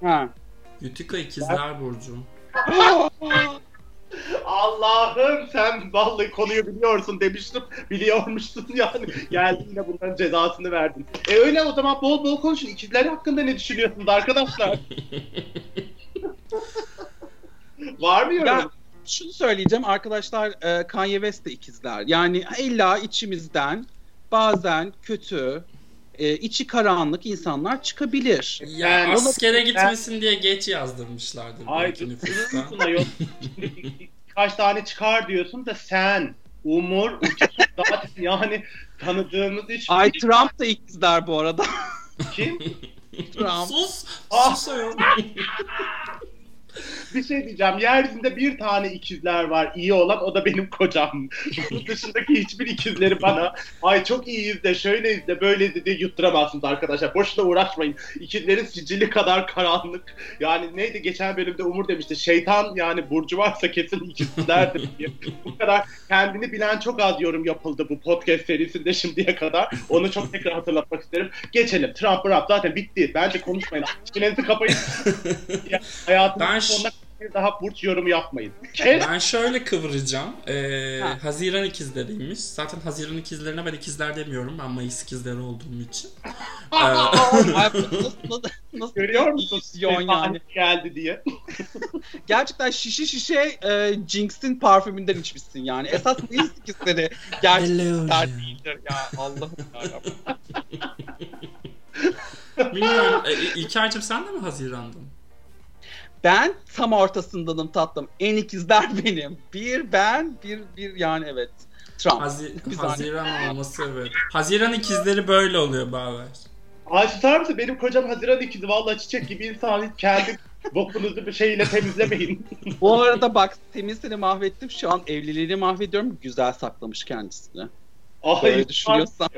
Ha. Utica ikizler burcu. Allah'ım sen vallahi konuyu biliyorsun demiştim. Biliyormuşsun yani. Geldin yine bunların cezasını verdin. E öyle o zaman bol bol konuşun. İkizler hakkında ne düşünüyorsunuz arkadaşlar? Var mı yorum? Ya, şunu söyleyeceğim arkadaşlar e, Kanye West de ikizler. Yani illa içimizden bazen kötü, e, içi karanlık insanlar çıkabilir. Ya Yani- askere gitmesin diye geç yazdırmışlardır Ay belki nüfusta. Buna yok. Bir- bir- birkaç tane çıkar diyorsun da sen Umur zaten yani tanıdığımız hiç Ay Trump da ikizler bu arada. kim? Trump. sus! Ah. Sus ayol. Bir şey diyeceğim. Yeryüzünde bir tane ikizler var iyi olan o da benim kocam. Bunun dışındaki hiçbir ikizleri bana ay çok iyiyiz de şöyleyiz de böyleyiz de diye yutturamazsınız arkadaşlar. Boşuna uğraşmayın. İkizlerin sicili kadar karanlık. Yani neydi geçen bölümde Umur demişti. Şeytan yani burcu varsa kesin ikizlerdir diye. Bu kadar kendini bilen çok az yorum yapıldı bu podcast serisinde şimdiye kadar. Onu çok tekrar hatırlatmak isterim. Geçelim. Trump Trump zaten bitti. Bence konuşmayın. Çenenizi kapayın. Ya, hayatınızın Ben ş- daha burç yorumu yapmayın. Ben şöyle kıvıracağım. Ee, Ha. Haziran ikizleriymiş. Zaten Haziran ikizlerine ben ikizler demiyorum. Ben Mayıs ikizleri olduğum için. Ee, nasıl, nasıl, Görüyor musun? illüzyon yani. geldi diye. Gerçekten şişe şişe e, Jinx'in parfümünden içmişsin yani. Esas Mayıs ikizleri gerçekten değildir ya Allah'ım yarabbim. Bilmiyorum. Ee, İlker'cim sen de mi Haziran'dın? Ben tam ortasındanım tatlım. En ikizler benim. Bir ben, bir bir yani evet. Trump. Hazi- saniye. Haziran olması evet. Haziran ikizleri böyle oluyor Bağver. Ay susar mısın? Benim kocam Haziran ikizi. Vallahi çiçek gibi insan. Hiç kendi bokunuzu bir şeyle temizlemeyin. Bu arada bak seni mahvettim. Şu an evliliğini mahvediyorum. Güzel saklamış kendisini. Ay, Böyle düşünüyorsan.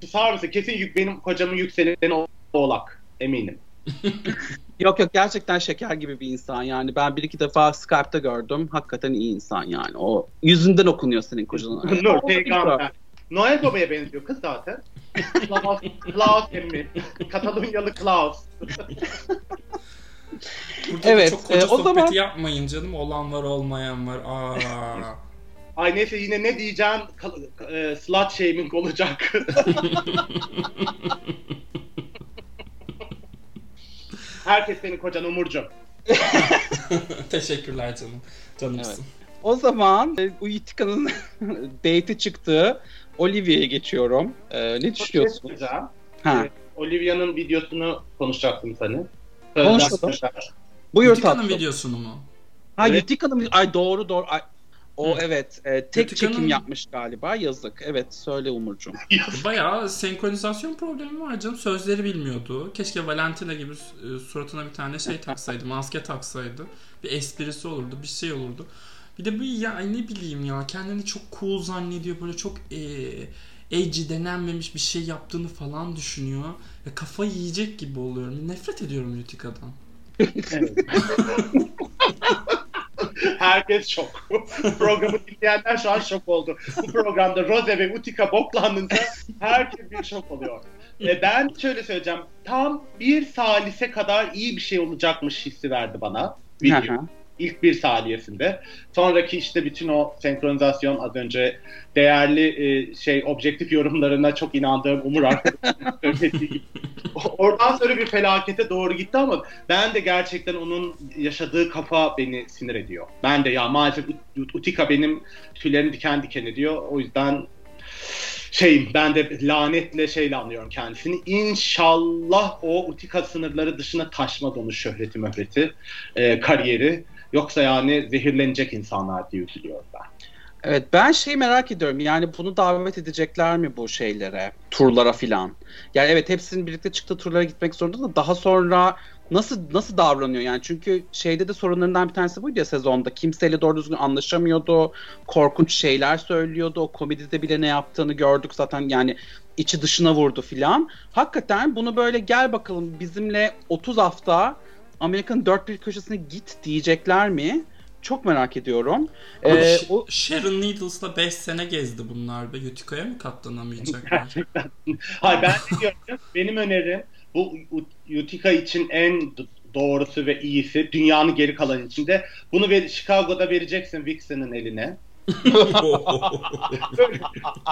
Susar mısın? Kesin yük, benim kocamın yükseleni oğlak. Eminim. Yok yok gerçekten şeker gibi bir insan yani. Ben bir iki defa Skype'ta gördüm. Hakikaten iyi insan yani. O yüzünden okunuyor senin kocanın. Nur peygamber. Noel Baba'ya benziyor kız zaten. Klaus, Klaus emmi. Katalonyalı Klaus. Burada Evet, çok koca e, o sohbeti zaman- yapmayın canım. Olan var olmayan var. Aa. Ay neyse yine ne diyeceğim Kal- e, slut shaming olacak. Herkes senin kocan Umurcuğum. Teşekkürler canım. Canımsın. O zaman e, Uitika'nın date'i çıktı. Olivia'ya geçiyorum. Ee, ne düşünüyorsun? Ha. Evet. Olivia'nın videosunu konuşacaktım seni. Konuşalım. Buyur Utica'nın tatlım. videosunu mu? Ha Evet. Utica'nın ay doğru doğru. Ay, o Hı. evet. e, tek Utica'nın- çekim yapmış galiba. Yazık. Evet söyle Umurcuğum. Bayağı senkronizasyon problemi var canım. Sözleri bilmiyordu. Keşke Valentina gibi e, suratına bir tane şey taksaydı, maske taksaydı. Bir esprisi olurdu, bir şey olurdu. Bir de bu ya ne bileyim ya kendini çok cool zannediyor. Böyle çok e, edgy denenmemiş bir şey yaptığını falan düşünüyor. Ya kafayı yiyecek gibi oluyorum. Nefret ediyorum Utica'dan. Evet. Herkes şok. Programı dinleyenler şu an şok oldu. Bu programda Rose ve Utica boklandığında herkes bir şok oluyor. E ben şöyle söyleyeceğim. Tam bir salise kadar iyi bir şey olacakmış hissi verdi bana. Video. İlk bir saniyesinde. Sonraki işte bütün o senkronizasyon az önce değerli e, şey objektif yorumlarına çok inandığım Umur arkadaşımın söylediği gibi. Oradan sonra bir felakete doğru gitti ama ben de gerçekten onun yaşadığı kafa beni sinir ediyor. Ben de ya maalesef Ut- Utika benim tüylerim diken diken ediyor. O yüzden şeyim ben de lanetle şeyle anlıyorum kendisini. İnşallah o Utika sınırları dışına taşmaz onun şöhreti möhreti, e, kariyeri. Yoksa yani zehirlenecek insanlar diye üzülüyorum ben. Evet ben şey merak ediyorum yani bunu davet edecekler mi bu şeylere turlara filan. Yani evet hepsinin birlikte çıktığı turlara gitmek zorunda da daha sonra nasıl nasıl davranıyor yani çünkü şeyde de sorunlarından bir tanesi buydu ya sezonda kimseyle doğru düzgün anlaşamıyordu korkunç şeyler söylüyordu o komedide bile ne yaptığını gördük zaten yani içi dışına vurdu filan. Hakikaten bunu böyle gel bakalım bizimle 30 hafta Amerika'nın dört bir köşesine git diyecekler mi? Çok merak ediyorum. Ee, o Sharon Needles'la 5 sene gezdi bunlar be. Utica'ya mı katlanamayacaklar? Gerçekten. Hayır ben de diyorum benim önerim bu Utica için en doğrusu ve iyisi dünyanın geri kalan içinde bunu ver, Chicago'da vereceksin Vixen'ın eline. Böyle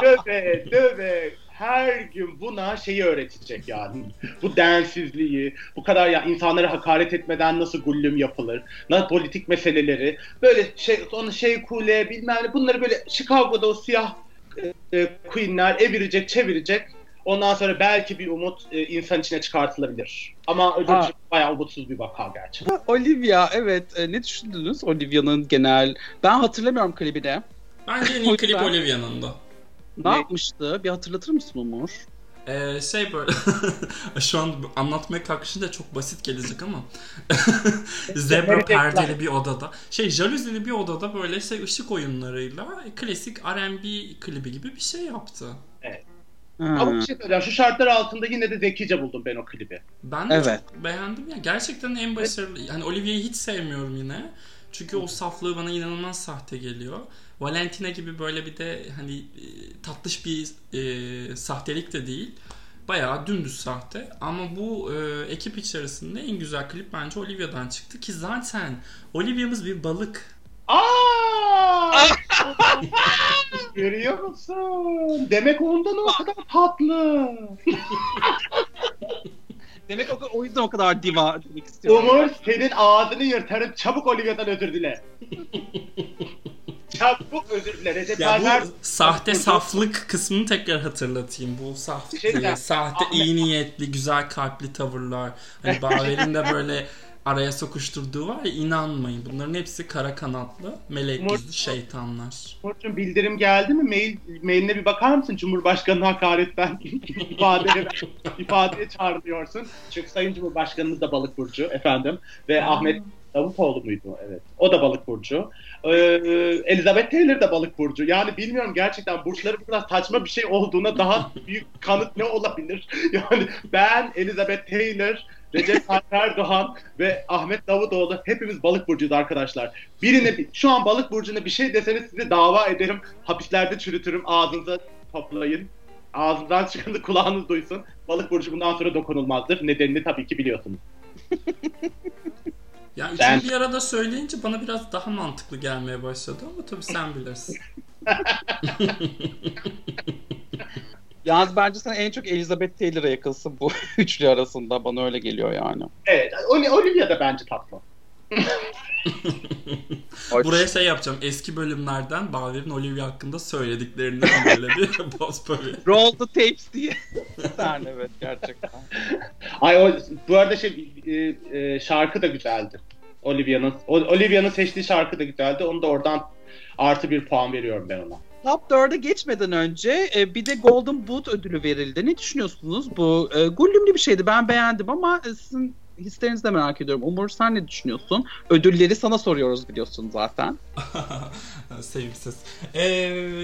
döve döve her gün buna şeyi öğretecek yani. Bu densizliği, bu kadar ya insanlara hakaret etmeden nasıl gullüm yapılır, nasıl politik meseleleri, böyle şey onu şey kule bilmem ne bunları böyle Chicago'da o siyah e, e, queenler evirecek, çevirecek. Ondan sonra belki bir umut e, insan içine çıkartılabilir. Ama ödül bayağı umutsuz bir vaka gerçekten. Olivia evet e, ne düşündünüz Olivia'nın genel ben hatırlamıyorum klibini. Bence en iyi klip Olivia'nın da. Ne, Ne? yapmıştı? Bir hatırlatır mısın Umur? Ee, şey böyle şu an anlatmaya kalkışınca çok basit gelecek ama zebra perdeli bir odada şey jaluzili bir odada böyle şey ışık oyunlarıyla klasik R&B klibi gibi bir şey yaptı. Ha. Ama bir şey söyleyeceğim. Şu şartlar altında yine de zekice buldum ben o klibi. Ben de Evet. çok beğendim ya. Gerçekten en başarılı. Yani Olivia'yı hiç sevmiyorum yine. Çünkü o saflığı bana inanılmaz sahte geliyor. Valentina gibi böyle bir de hani e, tatlış bir e, sahtelik de değil. Bayağı dümdüz sahte. Ama bu e, ekip içerisinde en güzel klip bence Olivia'dan çıktı ki zaten Olivia'mız bir balık. Aa! Görüyor musun? Demek ondan o kadar tatlı. Demek o, o yüzden o kadar diva demek istiyorum. Umur senin ağzını yırtarım. Çabuk Olivia'dan özür dile. Çabuk özür dile. Recep Ya Tayyip bu sahte saflık kısmını tekrar hatırlatayım. Bu Şey de- e, sahte Ahmet- iyi niyetli, güzel kalpli tavırlar. Hani Baver'in de böyle araya sokuşturduğu var ya inanmayın. Bunların hepsi kara kanatlı, melek yüzlü şeytanlar. Umurcuğum bildirim geldi mi? Mail, mailine bir bakar mısın? Cumhurbaşkanı hakaretten ifadeye, ifadeye çağırıyorsun. Çünkü Sayın Cumhurbaşkanımız da balık burcu efendim. Ve Ahmet Davutoğlu muydu? Evet. O da balık burcu. Ee, Elizabeth Taylor da balık burcu. Yani bilmiyorum gerçekten burçları bu kadar saçma bir şey olduğuna daha büyük kanıt ne olabilir? Yani ben Elizabeth Taylor, Recep Tayyip Erdoğan ve Ahmet Davutoğlu hepimiz balık burcuyuz arkadaşlar. Birine bir- şu an balık burcuna bir şey deseniz sizi dava ederim. Hapislerde çürütürüm. Ağzınıza toplayın. Ağzından çıkanı kulağınız duysun. Balık burcu bundan sonra dokunulmazdır. Nedenini tabii ki biliyorsunuz. Ya üçünü Ben- bir arada söyleyince bana biraz daha mantıklı gelmeye başladı ama tabii sen bilirsin. Yalnız bence sen en çok Elizabeth Taylor'a yakınsın bu üçlü arasında. Bana öyle geliyor yani. Evet. Oli- Olivia da bence tatlı. Buraya şey yapacağım. Eski bölümlerden Baver'in Olivia hakkında söylediklerinden böyle bir post böyle. Roll the tapes diye. sen evet gerçekten. Ay o, bu arada şey e, e, şarkı da güzeldi. Olivia'nın Olivia'nın seçtiği şarkı da güzeldi. Onu da oradan artı bir puan veriyorum ben ona. Top 4'e geçmeden önce e, bir de Golden Boot ödülü verildi. Ne düşünüyorsunuz? Bu e, gullümlü bir şeydi. Ben beğendim ama e, sizin hislerinizi de merak ediyorum. Umur sen ne düşünüyorsun? Ödülleri sana soruyoruz biliyorsun zaten. Sevimsiz. Ee,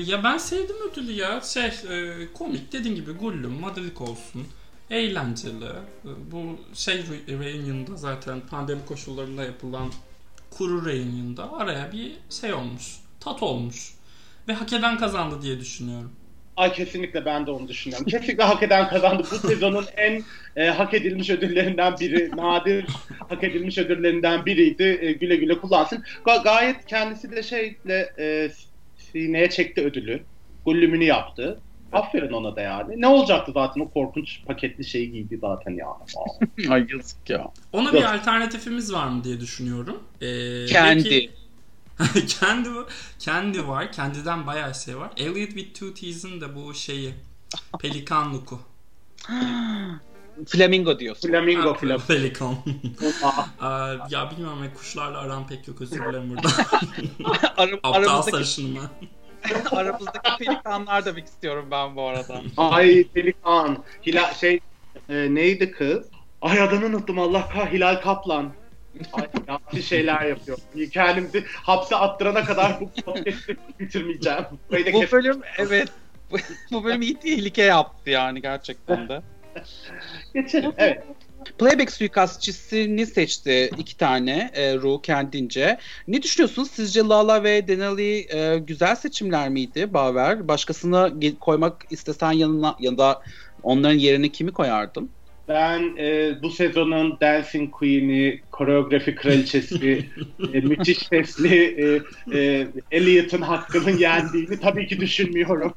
ya ben sevdim ödülü ya. Şey e, komik dediğin gibi gullüm, madrik olsun. Eğlenceli. E, Bu şey re- reunion'da zaten pandemi koşullarında yapılan kuru reunion'da araya bir şey olmuş. Tat olmuş. Ve hak eden kazandı diye düşünüyorum. Ay kesinlikle ben de onu düşünüyorum. Kesinlikle hak eden kazandı. Bu sezonun en e, hak edilmiş ödüllerinden biri, nadir hak edilmiş ödüllerinden biriydi. E, güle güle kullansın. Ga- gayet kendisi de şeyle e, sineye çekti ödülü. Gullümünü yaptı. Aferin ona da yani. Ne olacaktı zaten o korkunç paketli şeyi giydi zaten yani. Ay yazık ya. Ona bir alternatifimiz var mı diye düşünüyorum. Ee, Kendi. belki- kendi kendi var. Kendiden bayağı şey var. Elliot with Two T's'in de bu şeyi Pelikan Look'u. Flamingo diyorsun. Flamingo flamingo. Pelikan. Ya bilmiyorum ben kuşlarla aram pek yok özür dilerim burada. Ara- Aptal aramızdaki, sarışınım ben. aramızdaki pelikanlar demek istiyorum ben bu arada. Ay Pelikan. Hilal şey e, neydi kız? Ay adını unuttum Allah kah Hilal Kaplan. Ay şeyler yapıyor. Kendimizi hapse attırana kadar bu podcast'i bitirmeyeceğim. Bu bölüm evet. bu- bölüm iyi tehlike yaptı yani gerçekten de. geçelim. Evet. playback suikastçisini seçti iki tane e, Ru kendince. Ne düşünüyorsunuz? Sizce Lala ve Denali e, güzel seçimler miydi Baver? Başkasına koymak istesen yanına ya da onların yerine kimi koyardın? Ben e, bu sezonun Dancing Queen'i, koreografi kraliçesi, e, müthiş sesli e, e, Elliot'ın hakkının yendiğini tabii ki düşünmüyorum.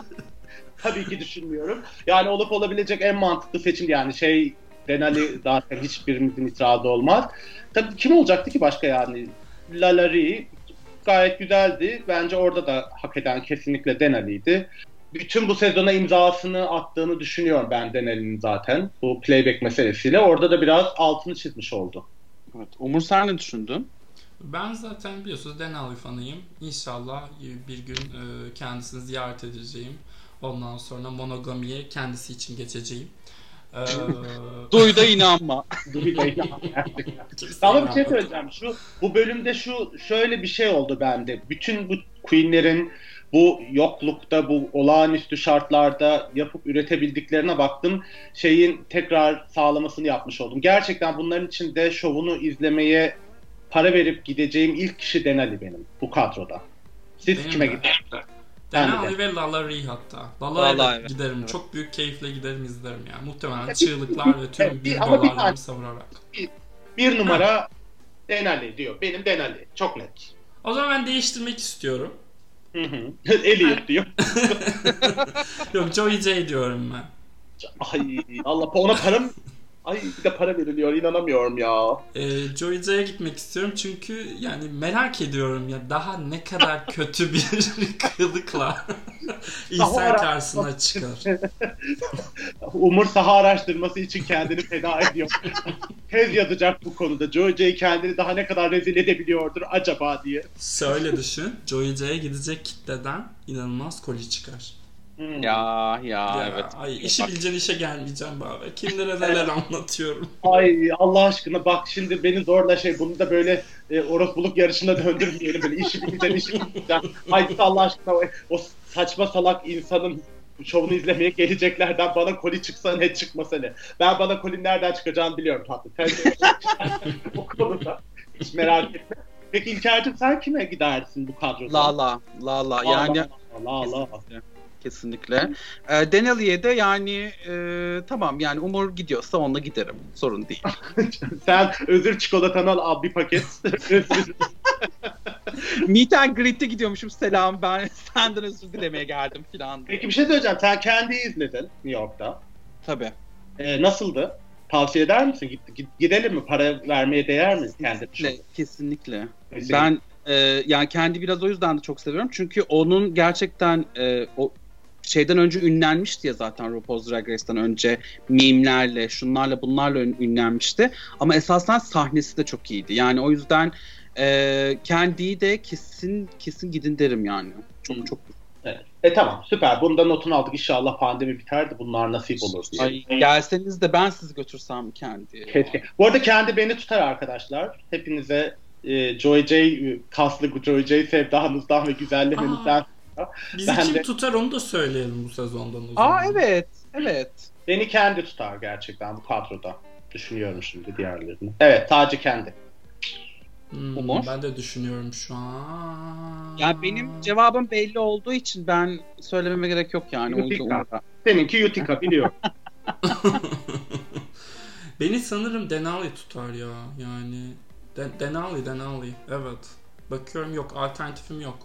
tabii ki düşünmüyorum. Yani olup olabilecek en mantıklı seçim yani şey Denali zaten hiçbirimizin itirazı olmaz. Tabii kim olacaktı ki başka yani? Lalari gayet güzeldi. Bence orada da hak eden kesinlikle Denali'ydi bütün bu sezona imzasını attığını düşünüyorum ben Denel'in zaten bu playback meselesiyle. Orada da biraz altını çizmiş oldu. Evet. Umur sen ne düşündün? Ben zaten biliyorsunuz Denali fanıyım. İnşallah bir gün e, kendisini ziyaret edeceğim. Ondan sonra monogamiye kendisi için geçeceğim. Ee... Duy da inanma. Duy da inanma. Ama bir şey söyleyeceğim. Şu, bu bölümde şu şöyle bir şey oldu bende. Bütün bu Queen'lerin bu yoklukta, bu olağanüstü şartlarda yapıp üretebildiklerine baktım. Şeyin tekrar sağlamasını yapmış oldum. Gerçekten bunların içinde şovunu izlemeye para verip gideceğim ilk kişi Denali benim bu kadroda. Siz Benim kime gidersiniz? Denali ve Lala Ri hatta. Lala'ya da evet. giderim. Evet. Çok büyük keyifle giderim izlerim yani. Muhtemelen çığlıklar ve tüm bir dolarlarımı savurarak. Bir, bir numara Denali diyor. Benim Denali. Çok net. O zaman ben değiştirmek istiyorum. Hı hı. Elliot diyor. Yok Joey J diyorum ben. Ay Allah ona para mı? Ay bir de para veriliyor inanamıyorum ya. Ee, Joey J'ye gitmek istiyorum çünkü yani merak ediyorum ya daha ne kadar kötü bir kılıkla insan karşısına çıkar. Umur saha araştırması için kendini feda ediyor. Tez yazacak bu konuda. J kendini daha ne kadar rezil edebiliyordur acaba diye. Şöyle düşün. J'ye gidecek kitleden inanılmaz koli çıkar. Hmm. Ya, ya ya evet. Ay işi bileceğin işe gelmeyeceğim bari. Kimlere neler anlatıyorum. Ay Allah aşkına bak şimdi beni zorla şey bunu da böyle e, orospuluk yarışına döndürmeyelim böyle işi bileceğin işi bileceğim. Ay Allah aşkına o, o saçma salak insanın şovunu izlemeye geleceklerden bana koli çıksa ne çıkmasa ne. Ben bana kolin nereden çıkacağını biliyorum tatlı. o konuda hiç merak etme. Peki İlker'cim sen kime gidersin bu kadroda? La la. La la. Yani la la. la kesinlikle. E, Denali'ye de yani e, tamam yani Umur gidiyorsa onunla giderim. Sorun değil. Sen özür çikolatanı al, bir paket. Meet and greet'e gidiyormuşum selam ben senden özür dilemeye geldim filan. Peki bir şey söyleyeceğim. Sen kendi izledin New York'ta. Tabii. Ee, nasıldı? Tavsiye eder misin? Gid, gidelim mi? Para vermeye değer mi? Kesinlikle. Kesinlikle. kesinlikle. Ben e, yani kendi biraz o yüzden de çok seviyorum. Çünkü onun gerçekten e, o şeyden önce ünlenmişti ya zaten RuPaul's Drag Race'den önce mimlerle, şunlarla bunlarla ünlenmişti. Ama esasen sahnesi de çok iyiydi. Yani o yüzden e, kendiyi de kesin kesin gidin derim yani. Çok Hı. çok Evet. E tamam süper. Bunda notunu aldık. İnşallah pandemi biter de bunlar nasip olur diye. Ay, gelseniz de ben sizi götürsem kendi. Keşke. Bu arada kendi beni tutar arkadaşlar. Hepinize e, Joy J, kaslı Joy J sevdanızdan ve güzellemenizden Bizi ben kim de... tutar onu da söyleyelim bu sezondan o zaman. Aa evet. Evet. Beni kendi tutar gerçekten bu kadroda. Düşünüyorum şimdi diğerlerini. Evet sadece kendi. Hmm, Umur. Ben de düşünüyorum şu an. Ya benim cevabım belli olduğu için ben söylememe gerek yok yani. Utica. Seninki Utica biliyorum. Beni sanırım Denali tutar ya. Yani De- Denali, Denali. Evet. Bakıyorum yok. Alternatifim yok.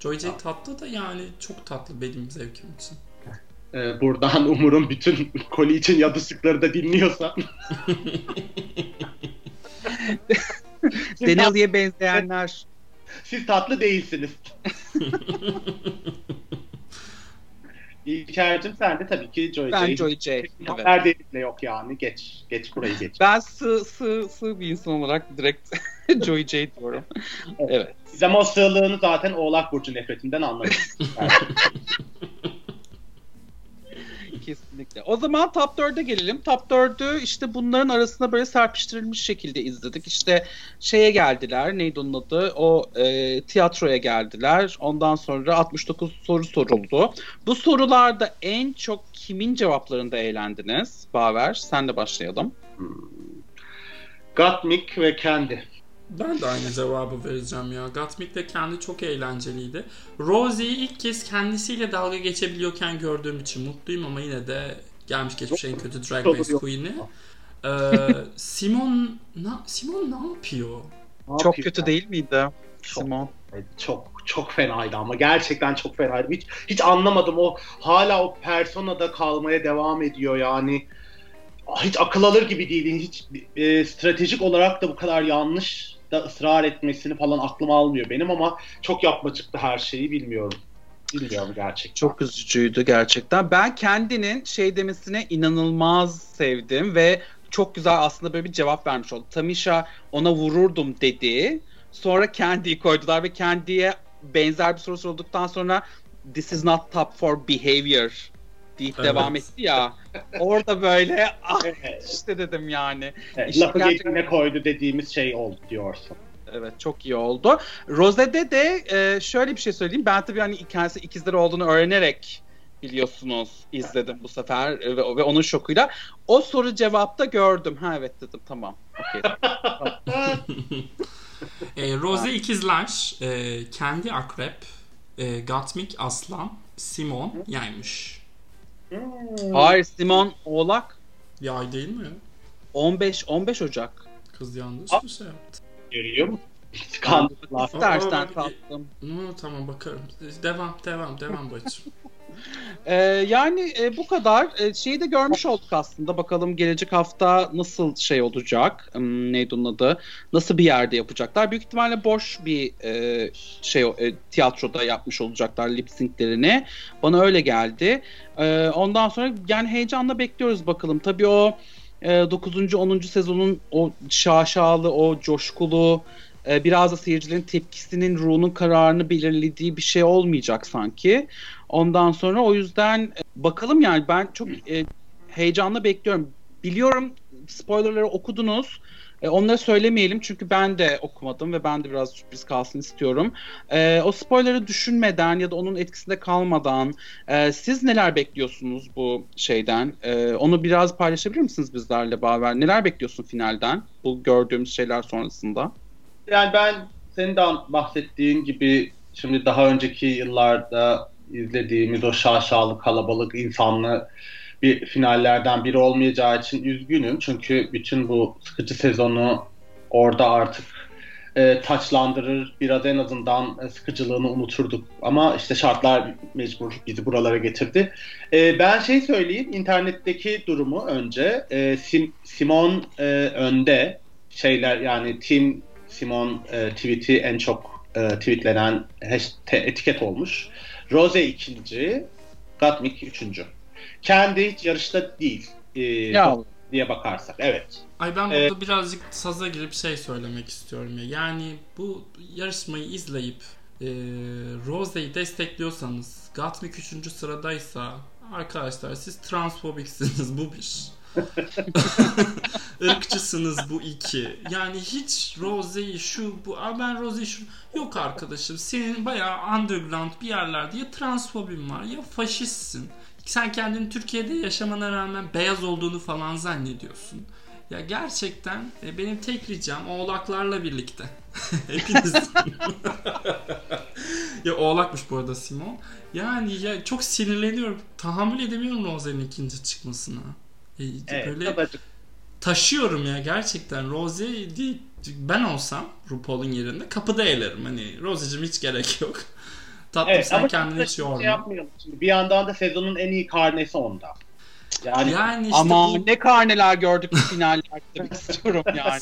Joy J tatlı da yani çok tatlı benim zevkim için. Ee, buradan Umur'un bütün koli için yazışıkları da dinliyorsan. Denali'ye benzeyenler. Siz tatlı değilsiniz. İlker'cim sen de tabii ki Joy Ben Joy J. Evet. Neredeyse yok yani. Geç. Geç burayı geç. Ben sığ, sığ, sığ bir insan olarak direkt Joy J diyorum. evet. evet. O sığlığını zaten Oğlak Burcu nefretinden anladık. Kesinlikle. O zaman Top 4'e gelelim. Top 4'ü işte bunların arasında böyle serpiştirilmiş şekilde izledik. İşte şeye geldiler. Neydi onun adı? O e, tiyatroya geldiler. Ondan sonra 69 soru soruldu. Bu sorularda en çok kimin cevaplarında eğlendiniz? Baver, senle başlayalım. Gottmik ve kendi. Ben de aynı cevabı vereceğim ya. Gottmik de kendi çok eğlenceliydi. Rosie'yi ilk kez kendisiyle dalga geçebiliyorken gördüğüm için mutluyum ama yine de gelmiş geçmiş en kötü Drag Race Queen'i. Ee, Simon, na, Simon ne yapıyor? Çok kötü değil miydi? Çok. Simon. Çok çok fenaydı ama gerçekten çok fenaydı. Hiç hiç anlamadım o hala o personada kalmaya devam ediyor yani. Hiç akıl alır gibi değil. Hiç e, stratejik olarak da bu kadar yanlış da ısrar etmesini falan aklım almıyor benim ama çok yapmacıktı her şeyi bilmiyorum. Bilmiyorum gerçekten. Çok üzücüydü gerçekten. Ben kendinin şey demesine inanılmaz sevdim ve çok güzel aslında böyle bir cevap vermiş oldu. Tamisha ona vururdum dedi. Sonra Candy'yi koydular ve Candy'ye benzer bir soru sorduktan sonra this is not top for behavior deyip Evet. devam etti ya. Orada böyle ah işte dedim yani. evet. İşte Lafı gerçekten- geçine koydu dediğimiz şey oldu diyorsun. Evet çok iyi oldu. Rose'de de e, şöyle bir şey söyleyeyim. Ben tabii hani kendisi ikizleri olduğunu öğrenerek biliyorsunuz izledim bu sefer ve, ve onun şokuyla. O soru cevapta gördüm. Ha evet dedim tamam. Okey. E, Rose ikizler, e, kendi akrep, e, Gottmik aslan, Simon yaymış. Hmm. Hayır Simon Oğlak Yay değil mi? 15 15 Ocak. Kız yanlış bir şey yaptı. Görüyor musun? Aa, tatlım. Hı, tamam bakarım. Devam, devam, devam bacım. Ee, yani e, bu kadar. E, şeyi de görmüş olduk aslında. Bakalım gelecek hafta nasıl şey olacak? Hmm, neydi onun adı? Nasıl bir yerde yapacaklar? Büyük ihtimalle boş bir e, şey e, tiyatroda yapmış olacaklar lip sync'lerini. Bana öyle geldi. E, ondan sonra yani heyecanla bekliyoruz bakalım. Tabii o e, 9. 10. sezonun o şaşalı, o coşkulu e, biraz da seyircilerin tepkisinin ruhunun kararını belirlediği bir şey olmayacak sanki. Ondan sonra o yüzden e, bakalım yani ben çok e, heyecanla bekliyorum. Biliyorum spoilerları okudunuz. E, onları söylemeyelim çünkü ben de okumadım ve ben de biraz sürpriz kalsın istiyorum. E, o spoilerı düşünmeden ya da onun etkisinde kalmadan e, siz neler bekliyorsunuz bu şeyden? E, onu biraz paylaşabilir misiniz bizlerle Baver? Neler bekliyorsun finalden bu gördüğümüz şeyler sonrasında? Yani ben senin de bahsettiğin gibi şimdi daha önceki yıllarda izlediğimiz o şaşalı kalabalık insanlı bir finallerden biri olmayacağı için üzgünüm. Çünkü bütün bu sıkıcı sezonu orada artık e, taçlandırır biraz en azından e, sıkıcılığını unuturduk. Ama işte şartlar mecbur bizi buralara getirdi. E, ben şey söyleyeyim internetteki durumu önce e, Sim- Simon e, önde şeyler yani Team Simon e, tweet'i en çok e, tweetlenen hashtag, etiket olmuş. Rose ikinci, Gottmik üçüncü. Kendi hiç yarışta değil e, Ya diye bakarsak. Evet. Ay ben burada Evet. birazcık saza girip şey söylemek istiyorum ya. Yani bu yarışmayı izleyip e, Rose'yi destekliyorsanız Gottmik 3. sıradaysa arkadaşlar siz transfobiksiniz bu bir. Irkçısınız bu iki. Yani hiç Rose'yi şu bu Aa ben Rose'yi şu yok arkadaşım senin bayağı underground bir yerlerde ya transfobin var ya faşistsin. Sen kendini Türkiye'de yaşamana rağmen beyaz olduğunu falan zannediyorsun. Ya gerçekten e, benim tek ricam oğlaklarla birlikte. Hepiniz. ya oğlakmış bu arada Simon. Yani ya çok sinirleniyorum. Tahammül edemiyorum Rose'nin ikinci çıkmasına. E, Evet. böyle taşıyorum ya gerçekten. Rose değil, ben olsam RuPaul'un yerinde kapıda eğlerim. Hani Rose'cim hiç gerek yok. Tatlım Evet, sen ama kendini hiç şey yorma. yapmayalım. Şimdi bir yandan da sezonun en iyi karnesi onda. Yani, Yani işte ama bu ne karneler gördük finallerde istiyorum yani.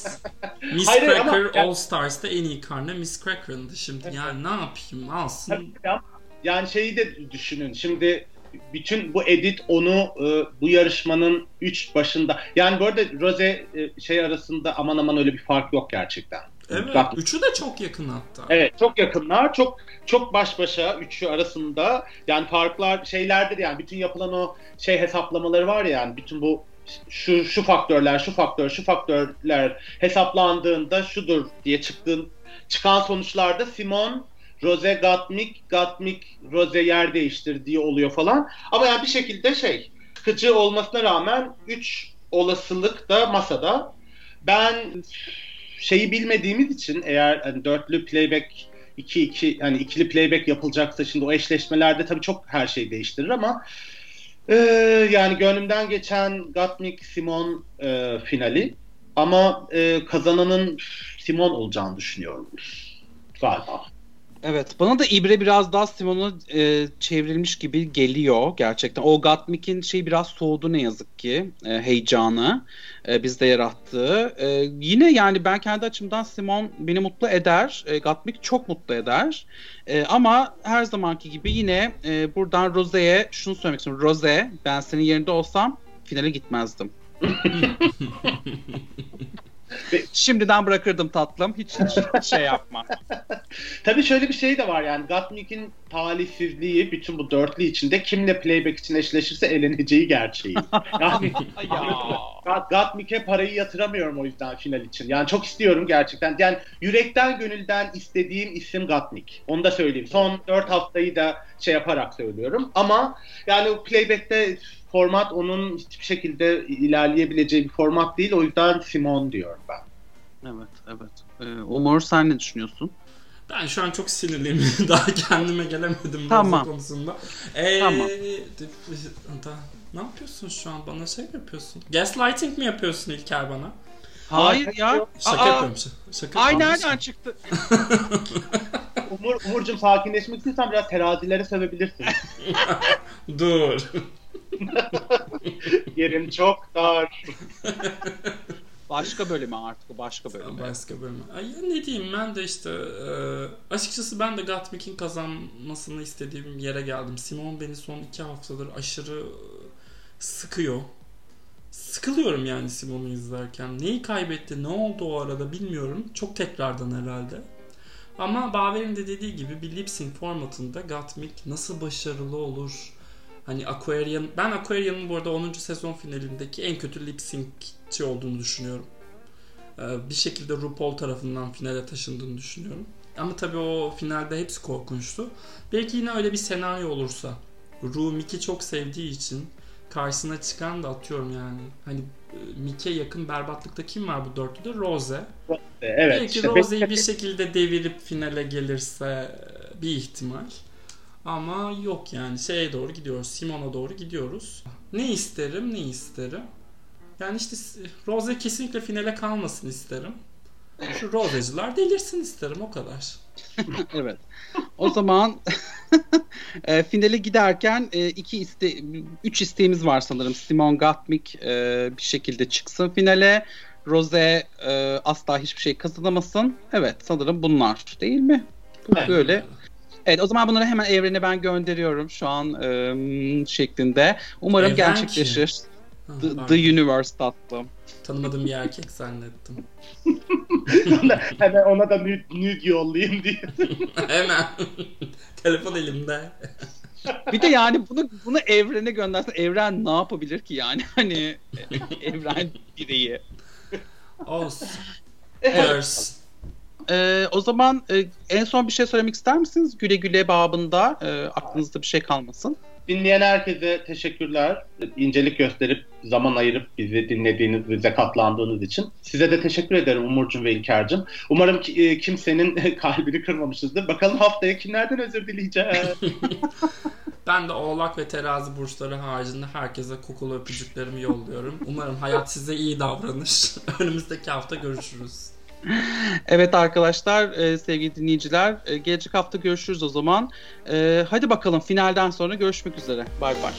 Miss Hayır, ama- Cracker All Stars'ta en iyi karne Miss Cracker'ındı şimdi. Yani ne yapayım alsın. Tabii ama yani şeyi de düşünün. Şimdi bütün bu edit onu e, bu yarışmanın üç başında yani bu arada Rose e, şey arasında aman aman öyle bir fark yok gerçekten. Evet. Gatmik. Üçü de çok yakın hatta. Evet çok yakınlar. Çok çok baş başa üçü arasında. Yani farklar şeylerdir yani bütün yapılan o şey hesaplamaları var ya yani bütün bu şu şu faktörler, şu faktör, şu faktörler hesaplandığında şudur diye çıktığın çıkan sonuçlarda Simon Rose Gatmik, Gatmik Rose yer değiştir diye oluyor falan. Ama yani bir şekilde şey sıkıcı olmasına rağmen 3 olasılık da masada. Ben şeyi bilmediğimiz için eğer hani dörtlü playback 2 2 hani ikili playback yapılacaksa şimdi o eşleşmelerde tabii çok her şey değiştirir ama e, yani gönlümden geçen Gatmik Simon e, finali ama e, kazananın Simon olacağını düşünüyorum galiba. Evet bana da İbre biraz daha Simon'a e, çevrilmiş gibi geliyor gerçekten. O Gatmik'in şey biraz soğudu ne yazık ki e, heyecanı e, bizde yarattığı. E, yine yani ben kendi açımdan Simon beni mutlu eder. E, Gatmik çok mutlu eder. E, ama her zamanki gibi yine e, buradan Rose'ye şunu söylemek istiyorum. Rose ben senin yerinde olsam finale gitmezdim. Şimdiden bırakırdım tatlım. Hiç, hiç şey yapma. Tabii şöyle bir şey de var yani Gatmik'in talihsizliği bütün bu dörtlü içinde kimle playback için eşleşirse eleneceği gerçeği. Yani ya. Gatmik'e parayı yatıramıyorum o yüzden final için. Yani çok istiyorum gerçekten. Yani yürekten gönülden istediğim isim Gatmik. Onu da söyleyeyim. Son 4 haftayı da şey yaparak söylüyorum. Ama yani o playback'te format onun hiçbir şekilde ilerleyebileceği bir format değil. O yüzden Simon diyorum ben. Evet, evet. Ee, Umur sen ne düşünüyorsun? Ben şu an çok sinirliyim. Daha kendime gelemedim Tamam. bu konusunda. Ee, Tamam. da, ne yapıyorsun şu an? Bana şey mi yapıyorsun? Gaslighting mi yapıyorsun İlker bana? Hayır ya. Şaka Aa, yapıyorum. Şaka Ay nereden çıktı? Umur, Umurcuğum sakinleşmek istiyorsan biraz terazilere sövebilirsin. Dur. Yerim çok dar. Başka bölümü artık başka bölümü. Başka bölüm. Ay ya ne diyeyim ben de işte e, açıkçası ben de Gatmik'in kazanmasını istediğim yere geldim. Simon beni son iki haftadır aşırı sıkıyor. Sıkılıyorum yani Simon'u izlerken. Neyi kaybetti, ne oldu o arada bilmiyorum. Çok tekrardan herhalde. Ama Baver'in de dediği gibi bir lip sync formatında Gatmik nasıl başarılı olur? Hani Aquarian, ben Aquarian'ın bu arada 10. sezon finalindeki en kötü lip sync'çi olduğunu düşünüyorum. Ee, bir şekilde RuPaul tarafından finale taşındığını düşünüyorum. Ama tabii o finalde hepsi korkunçtu. Belki yine öyle bir senaryo olursa. Ru Mickey çok sevdiği için karşısına çıkan da atıyorum yani. Hani e, Mickey yakın berbatlıkta kim var bu dörtlüde? Rose. Evet. Belki işte Rose'yi bir şekilde devirip finale gelirse bir ihtimal. Ama yok yani şeye doğru gidiyoruz. Simon'a doğru gidiyoruz. Ne isterim ne isterim. Yani işte Rose kesinlikle finale kalmasın isterim. Şu Rose'cılar delirsin isterim o kadar. evet. O zaman e, finale giderken e, iki iste üç isteğimiz var sanırım. Simon Gatmik e, bir şekilde çıksın finale. Rose e, asla hiçbir şey kazanamasın. Evet sanırım bunlar değil mi? Bu Evet. Böyle. Evet o zaman bunları hemen evrene ben gönderiyorum şu an e, şeklinde. Umarım Evren gerçekleşir. Ha, The, pardon. the Universe tatlım. Tanımadığım bir erkek zannettim. Hemen ona da nude, nude yollayayım diye. Hemen. Telefon elimde. Bir de yani bunu bunu evrene göndersen evren ne yapabilir ki yani hani evren direği. Olsun. Evet. Earth. Ee, o zaman e, en son bir şey söylemek ister misiniz? Güle güle babında e, aklınızda bir şey kalmasın. Dinleyen herkese teşekkürler. İncelik gösterip, zaman ayırıp bizi dinlediğiniz, bize katlandığınız için. Size de teşekkür ederim Umurcuğum ve İlker'cim. Umarım ki, e, kimsenin kalbini kırmamışızdır. Bakalım haftaya kimlerden özür dileyeceğiz. Ben de Oğlak ve Terazi burçları haricinde herkese kokulu öpücüklerimi yolluyorum. Umarım hayat size iyi davranır. Önümüzdeki hafta görüşürüz. evet arkadaşlar, e, sevgili dinleyiciler, e, gelecek hafta görüşürüz o zaman. E, hadi bakalım finalden sonra görüşmek üzere. Bay bay.